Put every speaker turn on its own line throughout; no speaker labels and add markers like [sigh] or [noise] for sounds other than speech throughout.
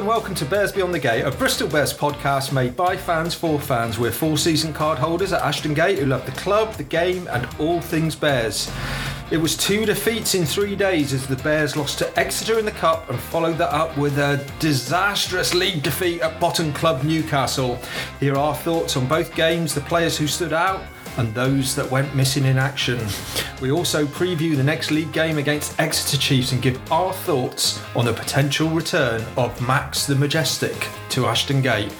and welcome to Bears Beyond the Gate, a Bristol Bears podcast made by fans for fans. We're full season card holders at Ashton Gate who love the club, the game, and all things Bears. It was two defeats in three days as the Bears lost to Exeter in the Cup and followed that up with a disastrous league defeat at bottom club Newcastle. Here are our thoughts on both games, the players who stood out, and those that went missing in action. We also preview the next league game against Exeter Chiefs and give our thoughts on the potential return of Max the Majestic to Ashton Gate.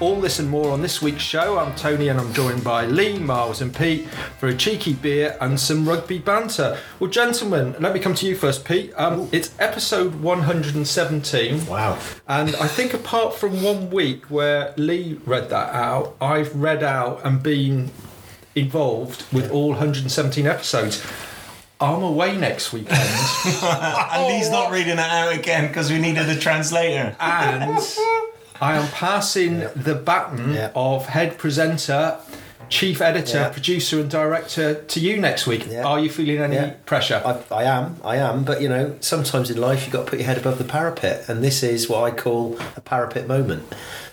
All this and more on this week's show. I'm Tony and I'm joined by Lee, Miles, and Pete for a cheeky beer and some rugby banter. Well, gentlemen, let me come to you first, Pete. Um, it's episode 117.
Wow.
And I think apart from one week where Lee read that out, I've read out and been involved with all 117 episodes. I'm away next weekend. [laughs]
and he's not reading it out again because we needed a translator.
and I am passing the baton
Yeah.
of head presenter, chief editor,
Yeah.
producer, and director to you next week.
Yeah.
Are you feeling any
Yeah.
pressure?
I, I am, I am, but you know, sometimes in life you've got to put your head above the parapet, and this is what I call a parapet moment.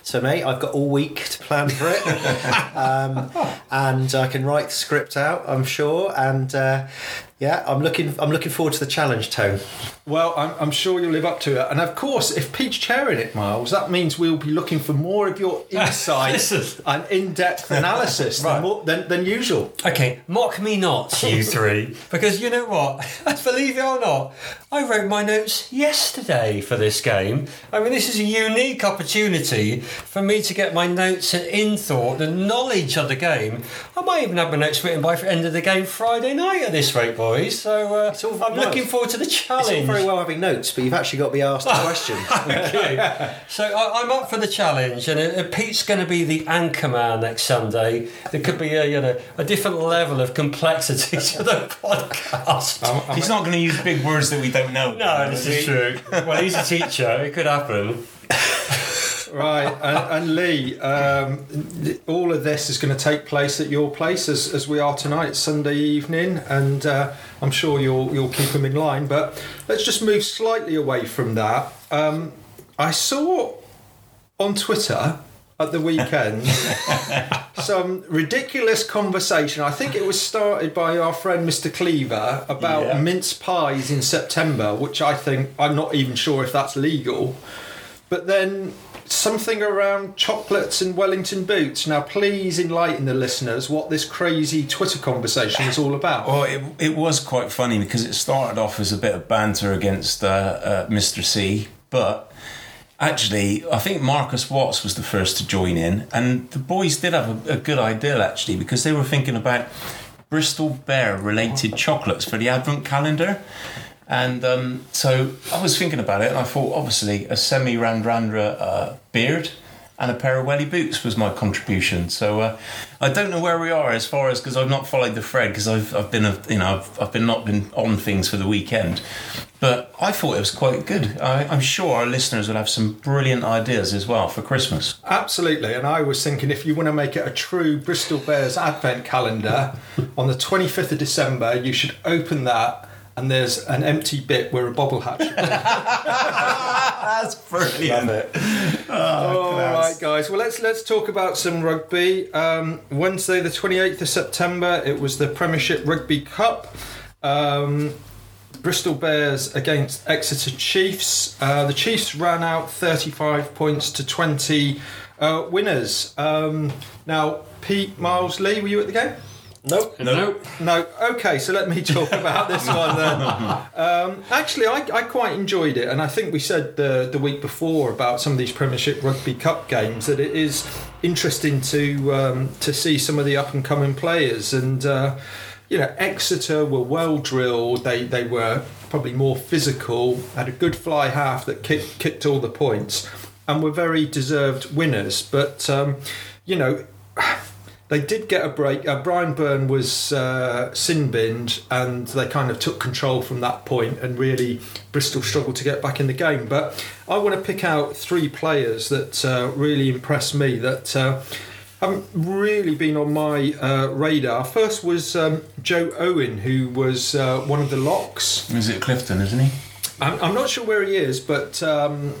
So, mate, I've got all week to plan for it, [laughs] um, and I can write the script out, I'm sure, and uh, yeah, I'm looking, I'm looking forward to the challenge, Tone.
Well, I'm, I'm sure you'll live up to it. And of course, if Pete's chairing it, Miles, that means we'll be looking for more of your [laughs] insight
Listen.
and in depth [laughs] analysis than, more, than, than usual.
Okay, mock me not, you three, because you know what? [laughs] Believe it or not, I wrote my notes yesterday for this game. I mean, this is a unique opportunity for me to get my notes and in thought, the knowledge of the game. I might even have my notes written by the end of the game Friday night at this rate, boys. So uh,
It's all-
I'm
Miles,
looking forward to the challenge.
It's all
challenge.
very well having notes, but you've actually got to be asked a question. [laughs]
okay. So I, I'm up for the challenge, and uh, Pete's going to be the anchor man next Sunday. There could be a you know a different level of complexity to the podcast.
He's not going to use big words that we don't know.
no, this is true. Well, he's a teacher. It could happen. [laughs]
Right, and, and Lee, um, all of this is going to take place at your place as, as we are tonight, Sunday evening, and uh, I'm sure you'll you'll keep them in line. But let's just move slightly away from that. Um, I saw on Twitter at the weekend [laughs] some ridiculous conversation. I think it was started by our friend Mr. Cleaver about
Yeah.
mince pies in September, which I think I'm not even sure if that's legal. But then something around chocolates and Wellington boots. Now, please enlighten the listeners what this crazy Twitter conversation is all about.
Well, it, it was quite funny because it started off as a bit of banter against uh, uh, Mr. C, but actually, I think Marcus Watts was the first to join in, and the boys did have a, a good idea actually because they were thinking about Bristol Bear related chocolates for the Advent calendar. And um, so I was thinking about it, and I thought obviously a Semi Radradra uh, beard and a pair of welly boots was my contribution. So uh, I don't know where we are as far as because I've not followed the thread because I've I've been a, you know I've, I've been not been on things for the weekend, but I thought it was quite good. I, I'm sure our listeners will have some brilliant ideas as well for Christmas.
Absolutely, and I was thinking if you want to make it a true Bristol Bears advent calendar, on the 25th of December, you should open that. And there's an empty bit where a bobble hatch. [laughs]
That's brilliant.
Love it.
All right, guys. Well, let's let's talk about some rugby. Um, Wednesday, the twenty eighth of September, it was the Premiership Rugby Cup. Um, Bristol Bears against Exeter Chiefs. Uh, the Chiefs ran out thirty five points to twenty uh, winners. Um, now, Pete Miles Lee, were you at the game?
Nope.
Nope.
No. Okay, so let me talk about this [laughs] one then. Um, actually, I, I quite enjoyed it, and I think we said the the week before about some of these Premiership Rugby Cup games that it is interesting to um, to see some of the up and coming players, and uh, you know Exeter were well drilled. They they were probably more physical, had a good fly half that kicked kicked all the points, and were very deserved winners. But um, you know. They did get a break. Uh, Bryan Byrne was uh, sin binned, and they kind of took control from that point, and really Bristol struggled to get back in the game. But I want to pick out three players that uh, really impressed me that uh, haven't really been on my uh, radar. First was um, Joe Owen, who was uh, one of the locks.
Is it Clifton, isn't he?
I'm, I'm not sure where he is, but um,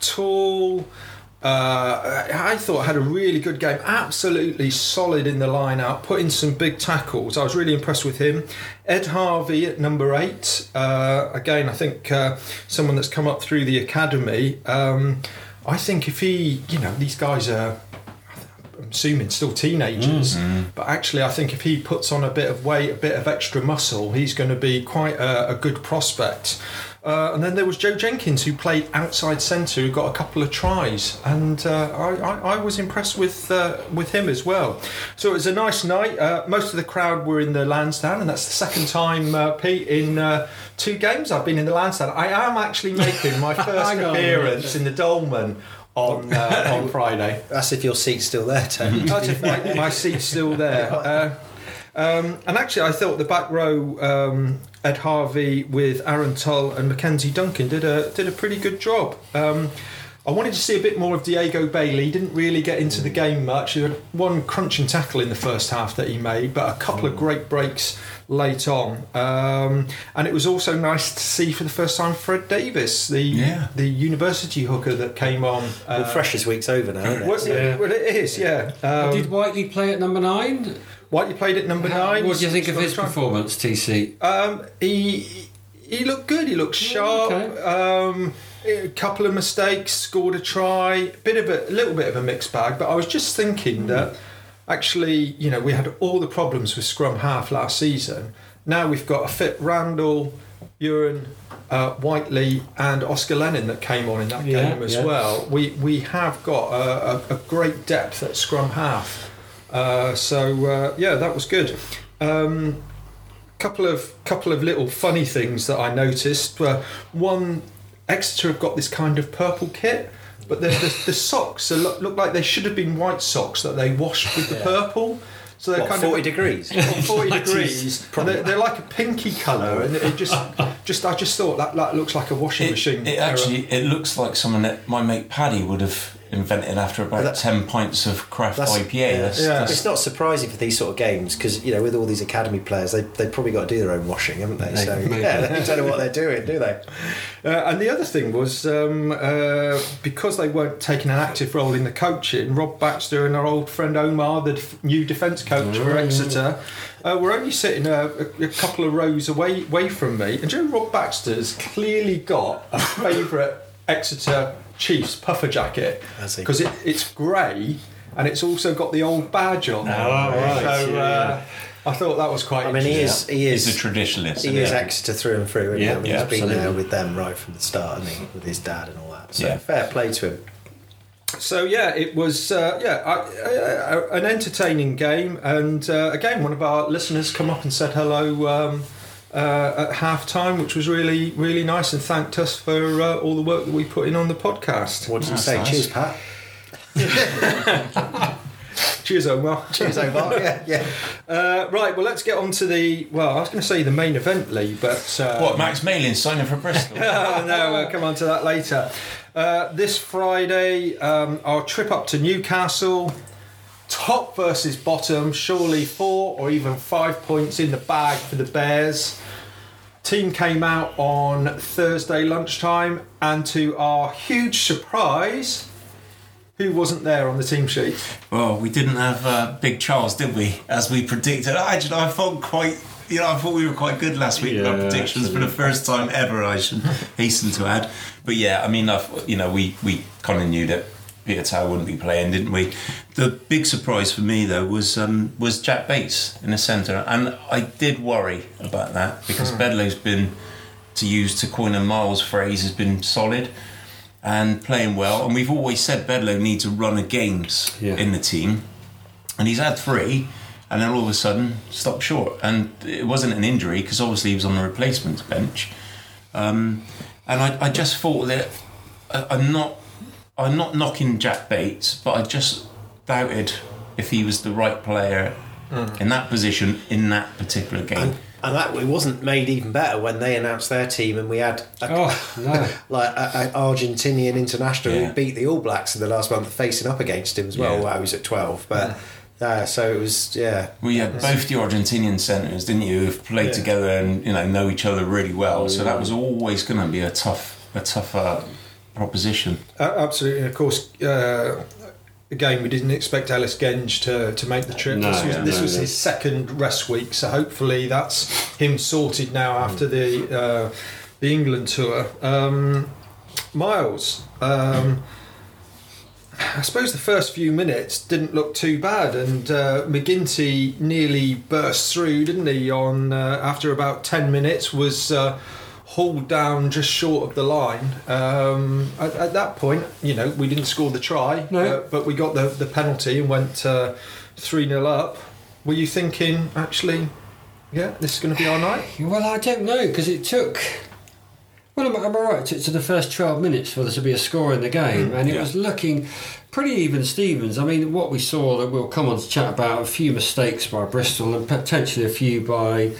tall. Uh, I thought had a really good game, absolutely solid in the line out, put in some big tackles. I was really impressed with him. Ed Harvey at number eight. Uh, again, I think uh, someone that's come up through the academy. Um, I think if he, you know, these guys are I'm assuming still teenagers, but actually, I think if he puts on a bit of weight, a bit of extra muscle, he's going to be quite a, a good prospect. Uh, and then there was Joe Jenkins, who played outside centre, who got a couple of tries, and uh, I, I, I was impressed with uh, with him as well. So it was a nice night. Uh, most of the crowd were in the Lansdowne, and that's the second time, uh, Pete, in uh, two games I've been in the Lansdowne. I am actually making my [laughs] first appearance in the Dolman on uh, [laughs] on Friday.
That's if your seat's still there, Tony. [laughs]
That's if my, my seat's still there. Uh, um, and actually, I thought the back row, um, Ed Harvey with Aaron Tull and Mackenzie Duncan did a did a pretty good job. Um, I wanted to see a bit more of Diego Bailey. He didn't really get into the game much. He had one crunching tackle in the first half that he made, but a couple of great breaks late on. Um, and it was also nice to see for the first time Fred Davis, the
Yeah.
the university hooker that came on. Uh,
well, Freshers Week's over now, isn't it?
well, yeah, well, it is, yeah. Um,
Did Whiteley play at number nine?
Whiteley played at number nine.
What do you think of his performance, TC?
Um, he he looked good. He looked sharp.
okay.
Um, a couple of mistakes, scored a try. Bit of a, a little bit of a mixed bag. But I was just thinking that actually, you know, we had all the problems with scrum half last season. Now we've got a fit Randall, Ewan, uh, Whiteley, and Oscar Lennon that came on in that
Yeah,
game as
yeah.
well. We we have got a, a, a great depth at scrum half. Uh, so uh, yeah, that was good. Um, couple of couple of little funny things that I noticed. Uh, one, Exeter have got this kind of purple kit, but the, the, the socks are, look, look like they should have been white socks that they washed with the purple. So they're
What,
kind
40
of
degrees?
40 degrees. [laughs] [laughs] They're, they're like a pinky colour, and it just, just I just thought that, that looks like a washing
It,
machine.
it
error.
actually it looks like something that my mate Paddy would have invented after about
That-
ten pints of craft
That's-
IPA.
yeah.
That's,
Yeah.
that's-
It's not surprising for these sort of games because you know with all these academy players they they've probably got to do their own washing, haven't they?
They-
so
maybe.
yeah, they don't know what they're doing, do they?
Uh, and the other thing was um, uh, because they weren't taking an active role in the coaching, Rob Baxter and our old friend Omar, the def- new defence coach for Exeter, uh, were only sitting a, a, a couple of rows away away from me. And Joe Rob Baxter's clearly got a favourite Exeter Chiefs puffer jacket because it, it's grey and it's also got the old badge on. there.
right,
So uh, I thought that was quite.
I mean, he is he
He's
is
a traditionalist.
he
isn't
is? Exeter through and through. isn't he?
Yeah,
I mean,
yeah,
he's been there with them right from the start, hasn't? With his dad and all that. So
Yeah.
fair play to him.
So yeah, it was uh, yeah I, I, an entertaining game, and uh, again, one of our listeners come up and said hello um, uh, at half time, which was really really nice, and thanked us for uh, all the work that we put in on the podcast.
What did you say?
nice.
Cheers, Pat. [laughs]
Cheers, Omar.
Cheers, Omar. [laughs] yeah, yeah.
Uh, right, well, let's get on to the well. I was going to say the main event, Lee, but uh,
What Max Malin signing for Bristol?
oh, [laughs] no, we'll come on to that later. Uh, this Friday, um, our trip up to Newcastle, top versus bottom, surely four or even five points in the bag for the Bears. Team came out on Thursday lunchtime, and to our huge surprise, who wasn't there on the team sheet?
Well, we didn't have uh, Big Charles, did we? As we predicted. I, actually, I thought quite. You know, I thought we were quite good last week with our
Yeah,
predictions for the first time ever. I should [laughs] hasten to add. But yeah, I mean, I've, you know, we we kind of knew that Piutau wouldn't be playing, didn't we? The big surprise for me though was um, was Jack Bates in the centre, and I did worry about that because Bedlow's been, to use to coin a Miles phrase, has been solid and playing well. And we've always said Bedlow needs a run of games
Yeah.
in the team, and he's had three, and then all of a sudden stopped short. And it wasn't an injury because obviously he was on the replacements bench. Um, and I, I just thought that I'm not, I'm not knocking Jack Bates, but I just doubted if he was the right player in that position in that particular game.
And that it wasn't made even better when they announced their team, and we had a,
Oh [laughs] no!
like an Argentinian international
Yeah.
who beat the All Blacks in the last month, facing up against him as well.
Yeah.
While he was at twelve, but uh, so it was yeah.
Well, you had both the Argentinian centres, didn't you, who've played
Yeah.
together and you know know each other really well. So that was always going to be a tough, a tough uh, proposition.
Uh, absolutely, and of course, uh, again, we didn't expect Ellis Genge to, to make the trip.
No,
this was,
yeah,
this
no,
was
no.
his second rest week, so hopefully that's him sorted now after the uh, the England tour. Um, Miles, um, I suppose the first few minutes didn't look too bad, and uh, MacGinty nearly burst through, didn't he? On uh, after about ten minutes, was uh, hauled down just short of the line. Um, at, at that point, you know, we didn't score the try,
No.
uh, but we got the, the penalty and went three 0 up. Were you thinking actually? Yeah, this is going to be our night.
Well, I don't know because it took. Well, am, I- am I right? It took to the first 12 minutes for there to be a score in the game, mm, and it
Yeah.
was looking pretty even Stevens. I mean, what we saw that we'll come on to chat about a few mistakes by Bristol and potentially a few by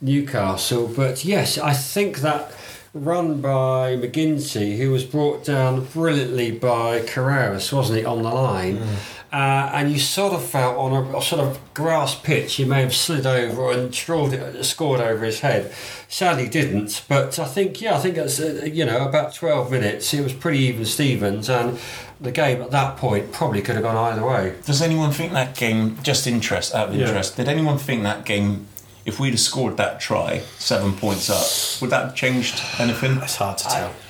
Newcastle, but yes, I think that run by MacGinty, who was brought down brilliantly by Carreras, wasn't he, on the line? Mm. Uh, and you sort of felt on a, a sort of grass pitch, you may have slid over and scored, it, scored over his head. Sadly, didn't. But I think, yeah, I think it's uh, you know about twelve minutes. It was pretty even Stevens, and the game at that point probably could have gone either way.
Does anyone think that game, just interest, out of
Yeah.
interest, did anyone think that game, if we'd have scored that try, seven points up, would that have changed anything?
It's hard to tell.
I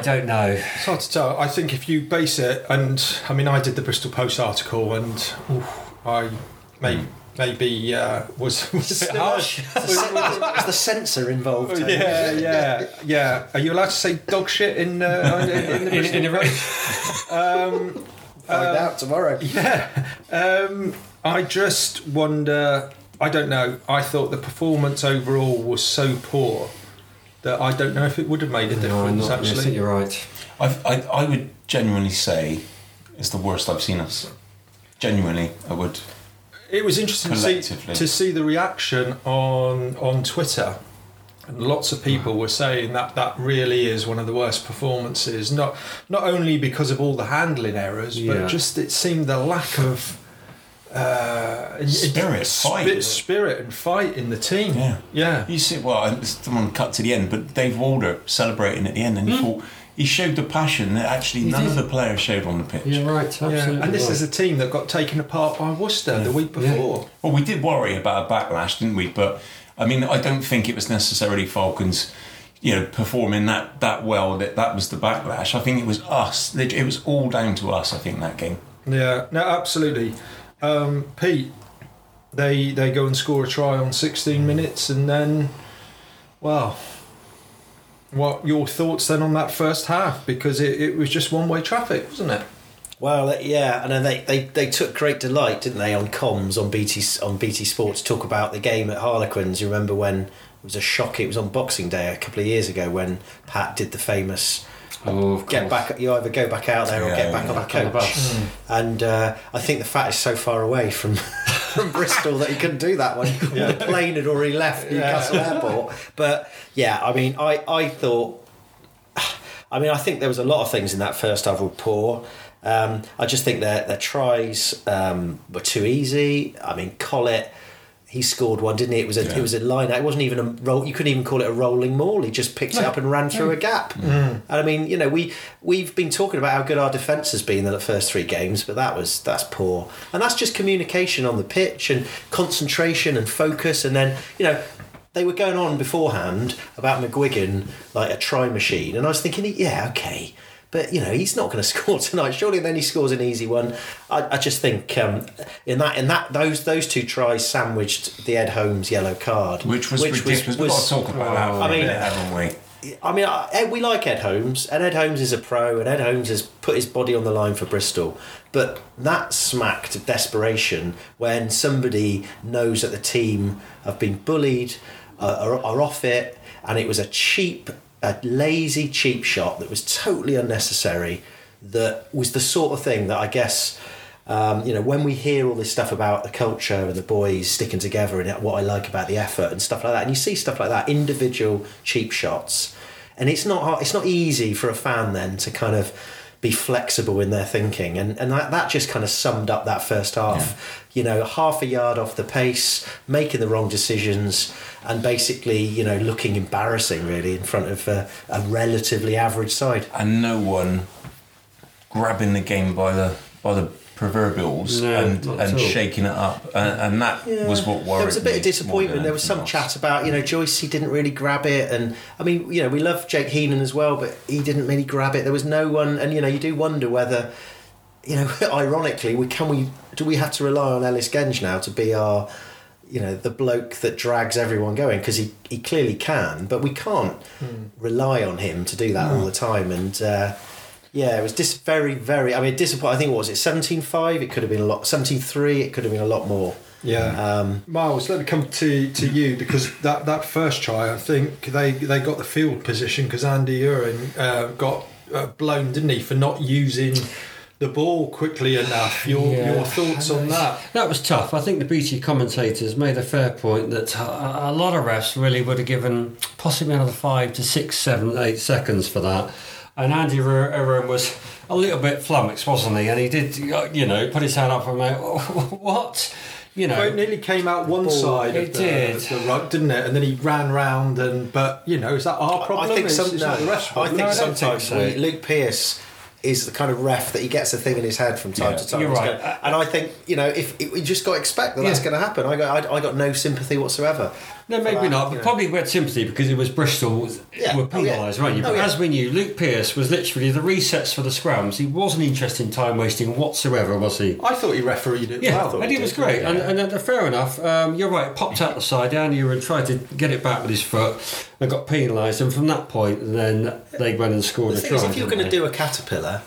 don't know.
It's hard to tell. I think if you base it, and I mean, I did the Bristol Post article, and oof, I may, maybe uh, was [laughs] was
a bit harsh. [laughs]
Is the censor involved? Tony?
Yeah, yeah, yeah. Are you allowed to say dog shit in uh, in, in the [laughs]
In,
Bristol
in a,
Um,
Find out tomorrow.
yeah. Um, I just wonder. I don't know. I thought the performance overall was so poor that I don't know if it would have made a
no,
difference.
not, I think
actually,
you're right.
I, I, I would genuinely say it's the worst I've seen us. Genuinely, I would.
it was interesting to see, to see the reaction on on Twitter. And lots of people were saying that that really is one of the worst performances. Not not only because of all the handling errors,
Yeah.
but just it seemed the lack of uh, in- in-
Spirit, fight.
spi- spirit and fight in the team.
Yeah.
yeah.
You see, well, I- someone cut to the end, but Dave Walder celebrating at the end, and
Hmm.
you thought he showed the passion that actually
He
none
did.
of the players showed on the pitch.
You're right. Absolutely.
Yeah, and this
right.
is a team that got taken apart by Worcester the week
Yeah.
before.
Well, we did worry about a backlash, didn't we? But I mean, I don't think it was necessarily Falcons, you know, performing that that well that that was the backlash. I think it was us. It it was all down to us. I think that game.
Yeah, no, absolutely. Um, Pete, they they go and score a try on 16 minutes, and then, well, what your thoughts then on that first half? Because it, it was just one way traffic, wasn't it?
Well, uh, yeah, and then they, they, they took great delight, didn't they, on comms on BT on BT Sport to talk about the game at Harlequins. You remember when it was a shock? It was on Boxing Day a couple of years ago when Pat did the famous
Oh,
get
course.
back. You either go back out there or
Yeah,
get back on the
Back on the
coach.
bus.
And uh, I think the fat is so far away from [laughs] from Bristol that he couldn't do that one. [laughs] Or the plane had already left Newcastle Airport. But yeah, I mean, I, I thought. I mean, I think there was a lot of things in that first half were poor. Um, I just think their their tries um, were too easy. I mean, Collett. He scored one, didn't he? It was a
Yeah.
it was a line. It wasn't even a roll. You couldn't even call it a rolling maul. He just picked it up and ran through a gap. Mm. And I mean, you know, we we've been talking about how good our defence has been in the first three games, but that was that's poor. And that's just communication on the pitch and concentration and focus. And then you know, they were going on beforehand about McGuigan like a try machine, and I was thinking, yeah, okay. But you know he's not going [laughs] to score tonight. Surely, then he scores an easy one. I, I just think um, in that in that those those two tries sandwiched the Ed Holmes yellow card,
Which was ridiculous. We've got to talk about that
I
a
mean-
bit, haven't we?
I mean, Ed, we like Ed Holmes, and Ed Holmes is a pro, and Ed Holmes has put his body on the line for Bristol. But that smacked of desperation when somebody knows that the team have been bullied, uh, are, are off it, and it was a cheap, a lazy, cheap shot that was totally unnecessary. That was the sort of thing that I guess. Um, you know, when we hear all this stuff about the culture and the boys sticking together and what I like about the effort and stuff like that, and you see stuff like that, individual cheap shots, and it's not hard, it's not easy for a fan then to kind of be flexible in their thinking, and and that, that just kind of summed up that first half. You know, half a yard off the pace, making the wrong decisions, and basically, you know, looking embarrassing really in front of a, a relatively average side.
and no one grabbing the game by the by the proverbials
No,
and and shaking it up, and, and that was what worried.
There was a bit of disappointment. There was some
else.
chat about you know Joyce. He didn't really grab it, and I mean you know we love Jake Heenan as well, but he didn't really grab it. There was no one, and you know you do wonder whether you know [laughs] ironically we can we do we have to rely on Ellis Genge now to be our you know the bloke that drags everyone going because he, he clearly can, but we can't rely on him to do that all the time and. Uh, yeah, it was dis- very, very. I mean, disappointing. I think what was it seventeen five? It could have been a lot. Seventeen three. It could have been a lot more.
Yeah.
Um,
Miles, let me come to, to you because that, that first try, I think they, they got the field position because Andy Uren uh, got uh, blown, didn't he, for not using the ball quickly enough. Your
Yeah.
your thoughts on that?
That was tough. I think the BT commentators made a fair point that a, a lot of refs really would have given possibly another five to six, seven, eight seconds for that. And Andy Uren was a little bit flummoxed, wasn't he? And he did, you know, put his hand up and went, [laughs] "What?" You know,
Well, it nearly came out one side
It
of the,
did.
the rug, didn't it? And then he ran round and but you know, is that our problem?
I think
It's-
some, no,
not the ref's
I think
No, I
sometimes
think so.
Luke Pearce is the kind of ref that he gets a thing in his head from time
Yeah,
to time.
you're right.
and I think you know if it, we just got to expect that that's going to happen. I got I, I got no sympathy whatsoever.
No, maybe
that,
not. But
know.
probably we had sympathy because it was Bristol
Yeah.
were
Oh, yeah.
penalised, weren't you?
Oh,
But
yeah.
as we knew, Luke Pearce was literally the resets for the scrums. He wasn't interested in time wasting whatsoever, was he?
I thought he refereed it
Yeah,
well.
and he was great, and, and uh, fair enough. Um, you're right. Popped out the side, down here and tried to get it back with his foot, and got penalised. And from that point, then they went and scored
The
a try.
if you're going to do a caterpillar,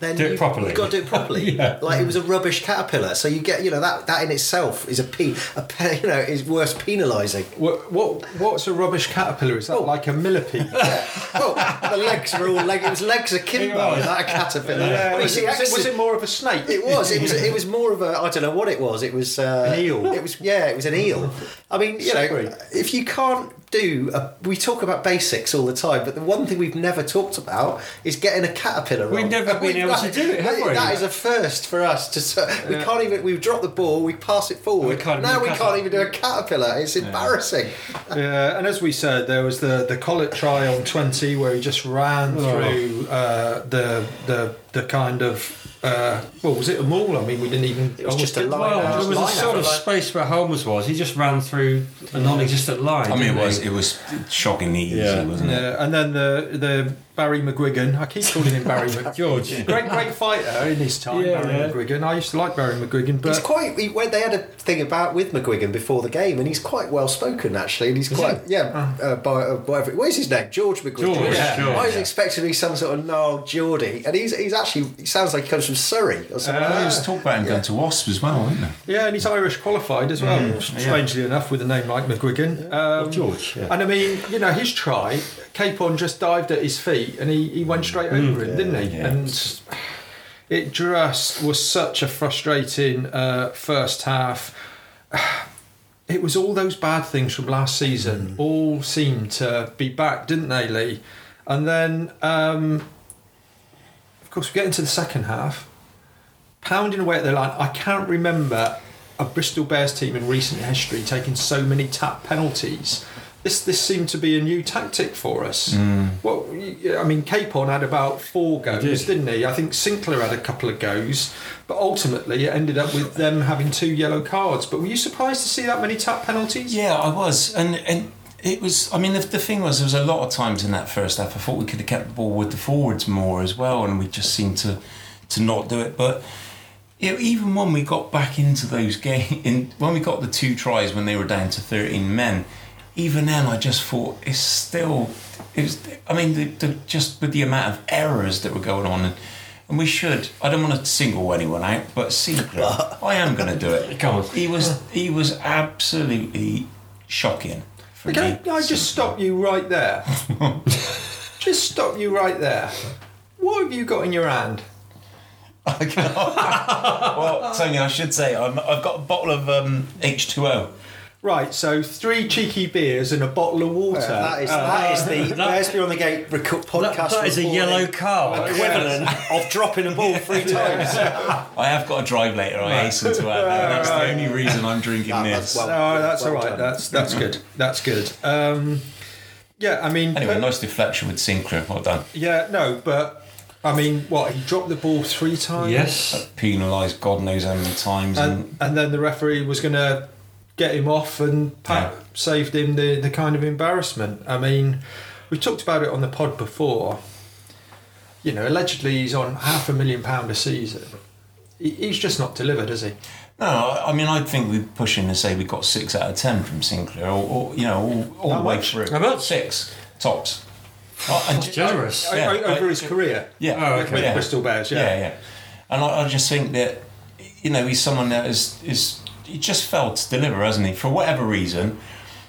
then
Do it
you,
properly.
You've got to do it properly. [laughs]
Yeah.
Like it was a rubbish caterpillar, so you get you know that that in itself is a pe- a pe- [laughs] you know is worse penalising.
What, what what's a rubbish caterpillar? Is that
Oh.
like a millipede? [laughs]
well, the legs were all leg. It was legs akimbo.
It was.
Is that a caterpillar?
Yeah,
Well,
was,
see,
it, was, it, was it more of a snake?
It was. It was. It was more of a. I don't know what it was. It was uh,
An eel.
It was. Yeah, it was an eel. I mean, you know, if you can't do, a, we talk about basics all the time, but the one thing we've never talked about is getting a caterpillar.
We've
wrong.
never
And
been able to do it, have we?
That is a first for us. To so- we can't even. We've dropped the ball. We pass it forward.
We can't
now we can't even do a caterpillar. It's embarrassing. [laughs]
Yeah, and as we said, there was the the Collett try on twenty where he just ran
Oh.
through uh, the the the kind of uh, well, was it a maul? I mean, we didn't even.
It was just a line
Well, there was a sort of
like-
space where Holmes was. He just ran through a non-existent line.
I mean, it was
he?
it was shockingly easy,
Yeah.
wasn't it?
Yeah, and then the the Barry McGuigan. I keep calling him Barry [laughs]
McGeorge.
Great, great fighter in his time,
Yeah,
Barry
yeah.
McGuigan. I used to like Barry McGuigan, but
He's quite. He, when they had a thing about with McGuigan before the game, and he's quite well spoken actually, and he's quite yeah. Uh, by uh, whatever, what is his name? George McGuigan.
George,
yeah.
George,
I was expecting to be some sort of gnarled Geordie, and he's he's actually. He sounds like he comes from Surrey or something.
Uh,
There
like
was
that.
talk about him going to Wasp as well, wasn't there?
yeah, and he's Irish qualified as well.
Mm,
Strangely enough, with a name like McGuigan. Um,
George. Yeah.
And I mean, you know, his try, Capon just dived at his feet and he, he went straight over him, didn't he?
yeah.
And it just was such a frustrating uh, first half. [sighs] It was all those bad things from last season, all seemed to be back, didn't they, Lee? And then, um, of course, we get into the second half, pounding away at the line. I can't remember a Bristol Bears team in recent history taking so many tap penalties. This this seemed to be a new tactic for us. Mm. Well, I mean, Capon had about four goes,
did.
didn't he? I think Sinclair had a couple of goes, but ultimately it ended up with them having two yellow cards. But were you surprised to see that many tap penalties?
Yeah, I was, and and it was. I mean, the, the thing was, there was a lot of times in that first half. I thought we could have kept the ball with the forwards more as well, and we just seemed to to not do it. But you know, even when we got back into those [laughs] games, in when we got the two tries when they were down to thirteen men, even then I just thought it's still. It was. I mean, the, the, just with the amount of errors that were going on. And, and we should. I don't want to single anyone out, but Sinclair, I am going to do it.
Come on.
He was he was absolutely shocking. For
Can
me.
I, I just stop you right there? [laughs] just stop you right there. What have you got in your hand? [laughs]
well, Tony, I should say I'm, I've got a bottle of um, H2O.
Right, so three cheeky beers and a bottle of water.
that is
Uh,
that is the
that-
Where's Beyond the Gate reco- podcast.
That, that is a yellow card.
equivalent of dropping a ball three [laughs] times.
I have got to drive later. I hasten to add that. That's the only reason I'm drinking
That-
this.
well-
No, that's
well
all right.
done.
That's that's good. That's good. Um, yeah, I mean,
Anyway,
but-
nice deflection with Sinclair. Well done.
yeah, no, but I mean, what he dropped the ball three times.
Yes.
Penalised God knows how many times. And,
and and then the referee was going to get him off, and Pat
Yeah.
saved him the the kind of embarrassment. I mean, we talked about it on the pod before. You know, allegedly he's on half a million pound a season. He- He's just not delivered, has he?
no, I mean, I think we're pushing to say we got six out of ten from Sinclair, or, or you know, all, all the way
much?
through.
How much?
Six tops. Oh, and-
Generous.
Yeah,
over
I-
his career.
Yeah,
Oh, okay.
With
yeah.
Bristol Bears,
yeah,
yeah.
yeah. And I, I just think that you know he's someone that is is he just failed to deliver, hasn't he? For whatever reason,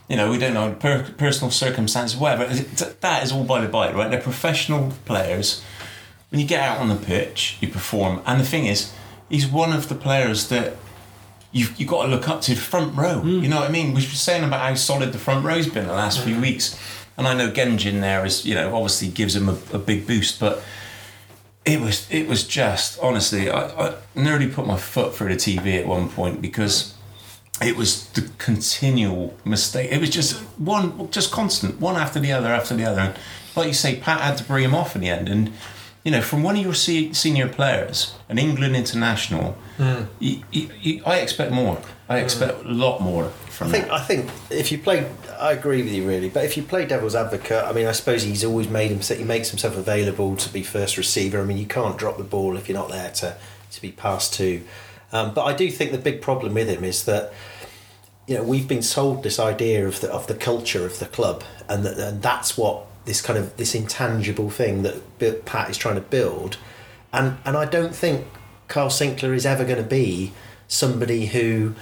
you know, we don't know per, personal circumstances, whatever. That is all by the by, right? They're professional players. When you get out on the pitch, you perform, and the thing is, he's one of the players that. You've, you've got to look up to the front row. Hmm. You know what I mean? We were saying about how solid the front row's been the last few hmm. weeks. And I know Genjin there is, you know, obviously gives him a, a big boost, but it was it was just honestly I, I nearly put my foot through the TV at one point because it was the continual mistake. It was just one, just constant, one after the other after the other. And like you say, Pat had to bring him off in the end. And you know, from one of your se- senior players, an England international, you, you, you, I expect more. I expect a lot more from
I think
that.
I think if you play, I agree with you really. But if you play devil's advocate, I mean, I suppose he's always made himself. He makes himself available to be first receiver. I mean, you can't drop the ball if you're not there to to be passed to. Um, but I do think the big problem with him is that you know we've been sold this idea of the of the culture of the club, and that and that's what this kind of this intangible thing that Pat is trying to build, and and I don't think Carl Sinclair is ever going to be somebody who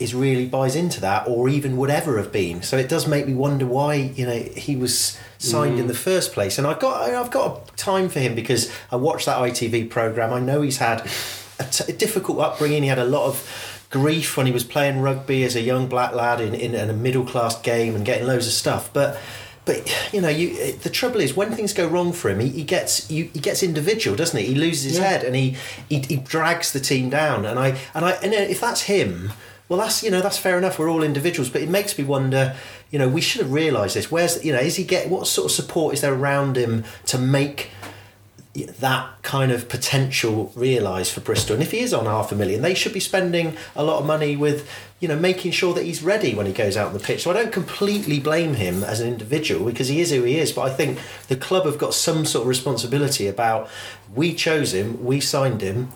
is really buys into that or even would ever have been so it does make me wonder why you know he was signed in mm. the first place and I've got I've got a time for him because I watched that ITV program I know he's had a, t- a difficult upbringing he had a lot of grief when he was playing rugby as a young black lad in, in, in a middle class game and getting loads of stuff but but you know, you the trouble is when things go wrong for him, he, he gets you, he gets individual, doesn't he? He loses his
Yeah.
head and he, he he drags the team down. And I and I and if that's him, well, that's you know that's fair enough. We're all individuals, but it makes me wonder. You know, we should have realised this. Where's you know, is he get what sort of support is there around him to make that kind of potential realised for Bristol. And if he is on half a million, they should be spending a lot of money with, you know, making sure that he's ready when he goes out on the pitch. So I don't completely blame him as an individual because he is who he is. But I think the club have got some sort of responsibility about we chose him, we signed him,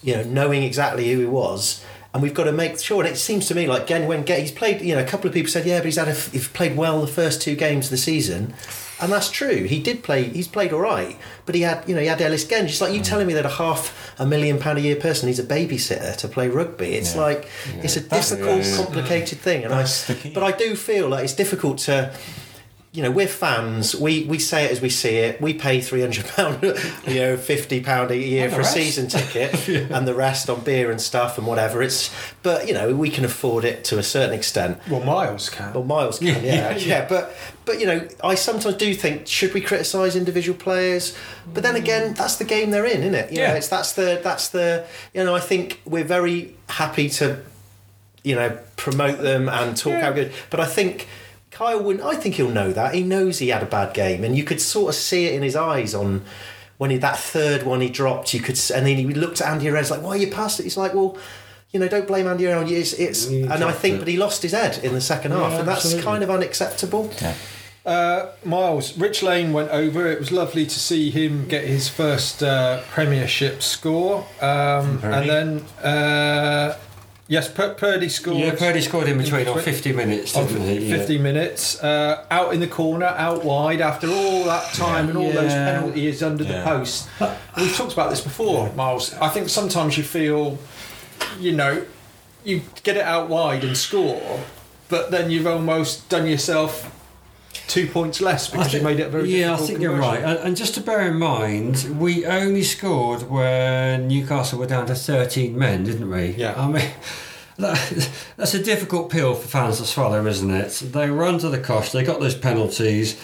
you know, knowing exactly who he was. And we've got to make sure. And it seems to me like Gen when he's played. You know, a couple of people said, yeah, but he's had a, he's played well the first two games of the season, and that's true. He did play. He's played all right, but he had you know he had Ellis Genge. It's like you mm. telling me that a half a million pound a year person needs a babysitter to play rugby. It's
Yeah.
like it's a
That's-
difficult,
yeah, yeah.
complicated thing. And
That's
I, but I do feel like it's difficult to you know, we're fans. We we say it as we see it. We pay three hundred pound, [laughs] you know, fifty pound a year for a season ticket, [laughs] and the rest on beer and stuff and whatever. It's, but you know, we can afford it to a certain extent.
Well, Miles can.
Well, Miles can, [laughs] yeah, yeah, But but you know, I sometimes do think should we criticise individual players? But then again, that's the game they're in, isn't it? You know,
Yeah.
it's that's the that's the you know. I think we're very happy to you know promote them and talk how good. But I think Kyle wouldn't. I think he'll know that. He knows he had a bad game, and you could sort of see it in his eyes on. When he that third one he dropped, you could, and then he looked at Andy Red's like, "Why you passed it?" He's like, "Well, you know, don't blame Andy Redden. It's, it's and I think,
it.
but he lost his head in the second half, and that's
absolutely.
kind of unacceptable.
Yeah.
Uh, Miles, Rich Lane went over. It was lovely to see him get his first uh, Premiership score. Um, and then, uh, yes, Pur- Purdy scored.
Yeah, Purdy scored in between
between-
50 minutes, didn't he? Yeah.
50 minutes uh, out in the corner, out wide after all that time and all those penalties under the
Yeah.
post. We've talked about this before, Miles. I think sometimes you feel, you know, you get it out wide and score, but then you've almost done yourself two points less because you made it very
yeah, I think you're right. And, and just to bear in mind, we only scored when Newcastle were down to 13 men, didn't we?
Yeah.
I mean, [laughs] that, that's a difficult pill for fans to swallow, isn't it? They were under the cosh. They got those penalties.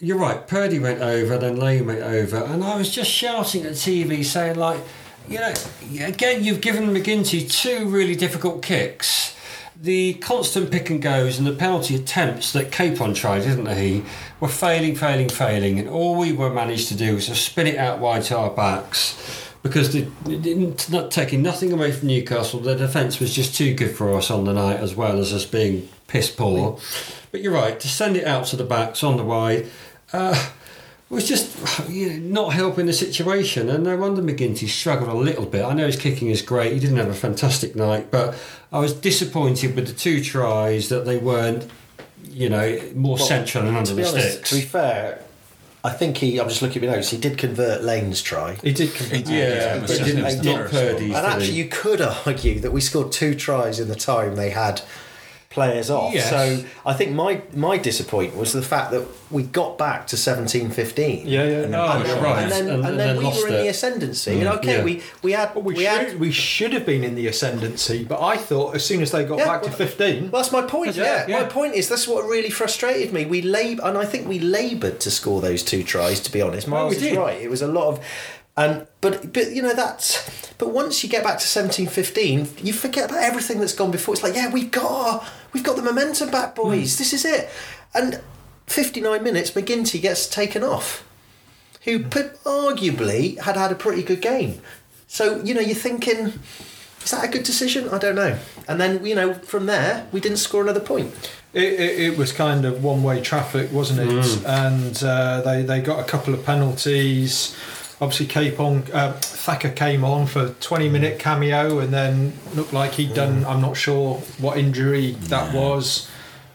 You're right. Purdy went over, then Lane went over, and I was just shouting at TV, saying like, you know, again, you've given MacGinty two really difficult kicks. The constant pick and goes and the penalty attempts that Capon tried, didn't he, were failing, failing, failing, and all we were managed to do was to spin it out wide to our backs because the, it didn't, not taking nothing away from Newcastle, the defence was just too good for us on the night, as well as us being piss poor. But you're right, to send it out to the backs on the wide uh, was just [sighs] you know, not helping the situation. And no wonder MacGinty struggled a little bit. I know his kicking is great, he didn't have a fantastic night, but I was disappointed with the two tries that they weren't, you know, more
Well,
central and under
to be
the
honest,
sticks.
to be fair, I think he. I'm just looking at my notes. He did convert Lane's try.
He did compete.
yeah,
it was
but
just-
didn't,
it was
not
the.
Purdy's.
And actually, you could [laughs] argue that we scored two tries in the time they had players off.
Yes.
So I think my my disappointment was the fact that we got back to 17 15.
Yeah, yeah.
And,
oh,
then,
right.
and then,
And-
and
and
then
then
we were in
it.
the ascendancy. Mm. And okay,
yeah.
we we had
Well, we,
we
should,
had.
we should have been in the ascendancy, but I thought as soon as they got
Yeah,
back to 15,
Well, that's my point.
Yeah,
Yeah, my point is that's what really frustrated me. We lab- and I think we laboured to score those two tries. To be honest, Miles
we
is
did.
right. It was a lot of, and but but you know that's. But once you get back to 17, 15, you forget about everything that's gone before. It's like yeah, we've got our, we've got the momentum back, boys. Hmm. This is it. And fifty nine minutes, MacGinty gets taken off, who hmm. put, arguably had had a pretty good game. So you know you're thinking. Is that a good decision? I don't know. And then, you know, from there, we didn't score another point.
it, it, it was kind of one way traffic, wasn't it? Hmm. And uh, they, they got a couple of penalties. Obviously, Capon, uh, Thacker came on for 20 minute cameo and then looked like he'd done, I'm not sure what injury that was.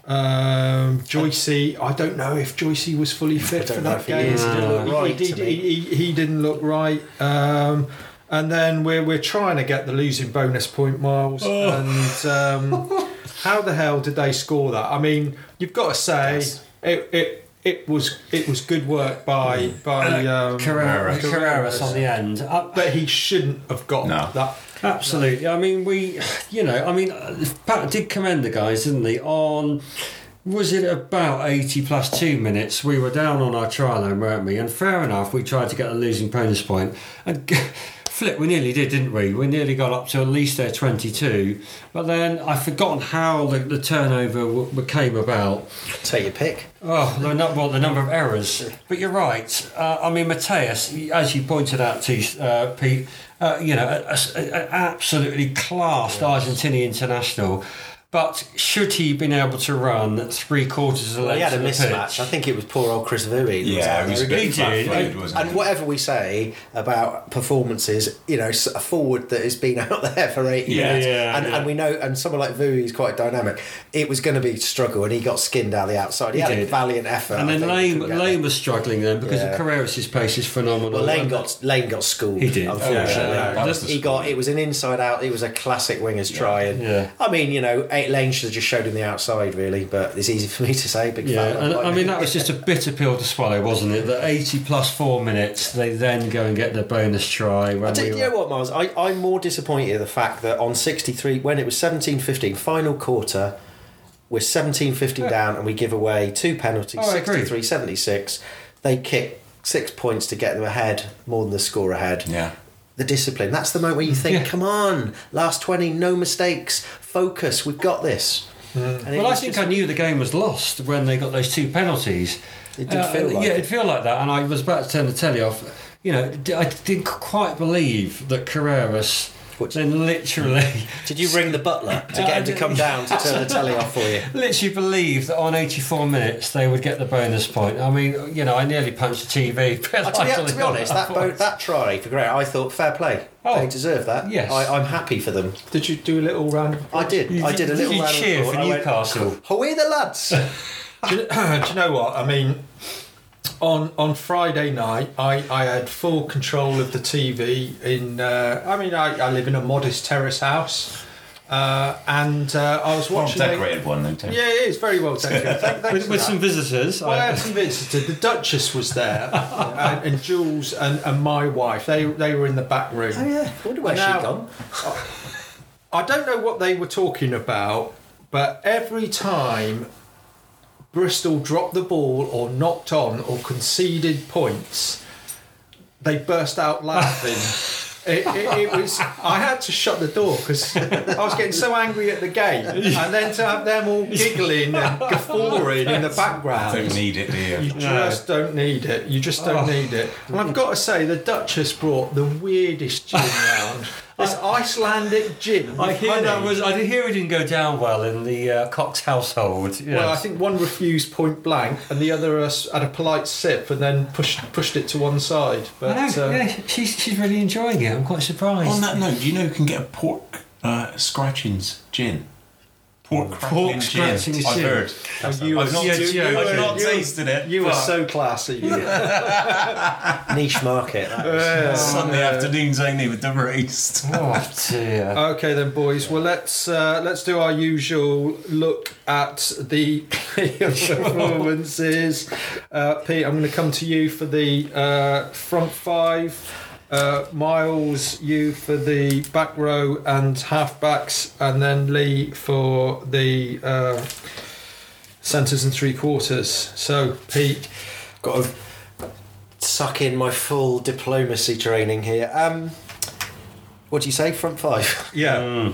Um, Joycey, I don't know if Joycey was fully fit for that game.
He didn't look right
he, he, he, didn't look right. Um, and then we're, we're trying to get the losing bonus point, Miles. And um, [laughs] how the hell did they score that? I mean, you've got to say it, it it was it was good work by by um,
Carreras,
Carreras.
Carreras on the end. Uh,
But he shouldn't have got
No.
that.
Absolutely. I mean, we, you know, I mean, uh, Pat did commend the guys, didn't he? On was it about eighty plus two minutes? We were down on our try line, weren't we? And fair enough, we tried to get a losing bonus point, and [laughs] flip, we nearly did, didn't we? We nearly got up to at least their twenty-two, but then I've forgotten how the, the turnover w- came about.
Take your pick.
Oh, the number, well, the number of errors. But you're right. Uh, I mean, Mateus, as you pointed out to uh, Pete, uh, you know, an absolutely classed Argentinian international. But should he been able to run three quarters of the
Well, he had a
of the
mismatch. I think it was poor old Chris Vui.
Yeah,
out
it was a bit.
He did.
flat-footed,
And
it?
whatever we say about performances, you know, a forward that has been [laughs] out there for eight
Yeah.
minutes,
Yeah,
and,
yeah.
and we know, and someone like Vui is quite dynamic. It was going to be a struggle, and he got skinned out the outside. He,
He
had a valiant effort.
and
I
then Lane, Lane was struggling then because
Yeah.
of Carreras' pace is phenomenal.
Well, Lane got Lane got schooled.
He did.
Unfortunately,
Yeah, that was
he got it was an inside out. It was a classic wingers try. And
Yeah.
I mean, you know, eight Lane should have just showed him the outside, really. But it's easy for me to say. Big
Yeah,
fan.
and I mean that was just a bitter pill to swallow, wasn't it? That eighty plus four minutes, they then go and get the bonus try. When
I tell
we
you,
were-
know what, Miles? I, I'm more disappointed at the fact that on 63, when it was 17 15, final quarter, we're 17 15 down and we give away two penalties,
Oh,
63 76. They kick six points to get them ahead, more than the score ahead.
Yeah.
The discipline. That's the moment where you mm. think,
Yeah.
come on, last 20, no mistakes, focus, we've got this. Mm. And
Well, I think
just-
I knew the game was lost when they got those two penalties.
It did uh, feel like
yeah,
it.
it felt like that, and I was about to turn the telly off. You know, I didn't quite believe that Carreras
Which-
then literally,
Did you ring the butler to get him to come down to turn the telly off for you?
literally believed that on 84 minutes they would get the bonus point. I mean, you know, I nearly punched the TV.
Uh, to, be, to be honest, that bo- that try for Grey, I thought fair play.
Oh.
they deserve that.
Yes.
I, I'm happy for them.
Did you do a little round of
I did.
You-
I did a
did
little
you
round of
cheer for
I went,
Newcastle?
Away the lads!
do, you, do you know what? I mean, on on Friday night, I, I had full control of the TV. In uh, I mean, I, I live in a modest terrace house, uh, and uh, I was watching.
Well
watching.
decorated one, though, Tim.
Yeah, it is very well decorated. Thank, thanks
with, with some visitors.
Well, I
I-
had some visitors. The Duchess was there, and, [laughs] and Jules and, and my wife. They they were in the back room.
oh yeah, I wonder where
Now-
she gone.
I don't know what they were talking about, but every time Bristol dropped the ball or knocked on or conceded points, they burst out laughing. [laughs] It, it, it was. I had to shut the door because I was getting so angry at the game, and then to have them all giggling and guffawing in the background.
You Don't need it, do
You
you?
just don't need it. You just don't
Oh.
need it. And I've got to say, the Duchess brought the weirdest gin round. This Icelandic gin.
I
with
hear that was. I did hear it didn't go down well in the uh, Cox household. Yes.
Well, I think one refused point blank, and the other uh, had a polite sip, and then pushed pushed it to one side. But
I know,
uh,
yeah, she's, she's really enjoying it. I'm quite surprised.
On that note, do you know you can get a pork uh, scratchings gin? Pork, crackling
scratchings
gin. I've heard.
you
I've not,
yeah,
you
I've not tasted it.
You
but
so classy. [laughs]
Niche market.
Yeah.
Sunday afternoons only with the roast.
oh dear.
Okay then, boys. Well, let's uh, let's do our usual look at the [laughs] performances. Uh, Pete, I'm going to come to you for the uh, front five. Uh, Miles, you for the back row and halfbacks, and then Lee for the uh, centres and three quarters. So, Pete,
Got to suck in my full diplomacy training here. Um, what do you say? Front five.
yeah,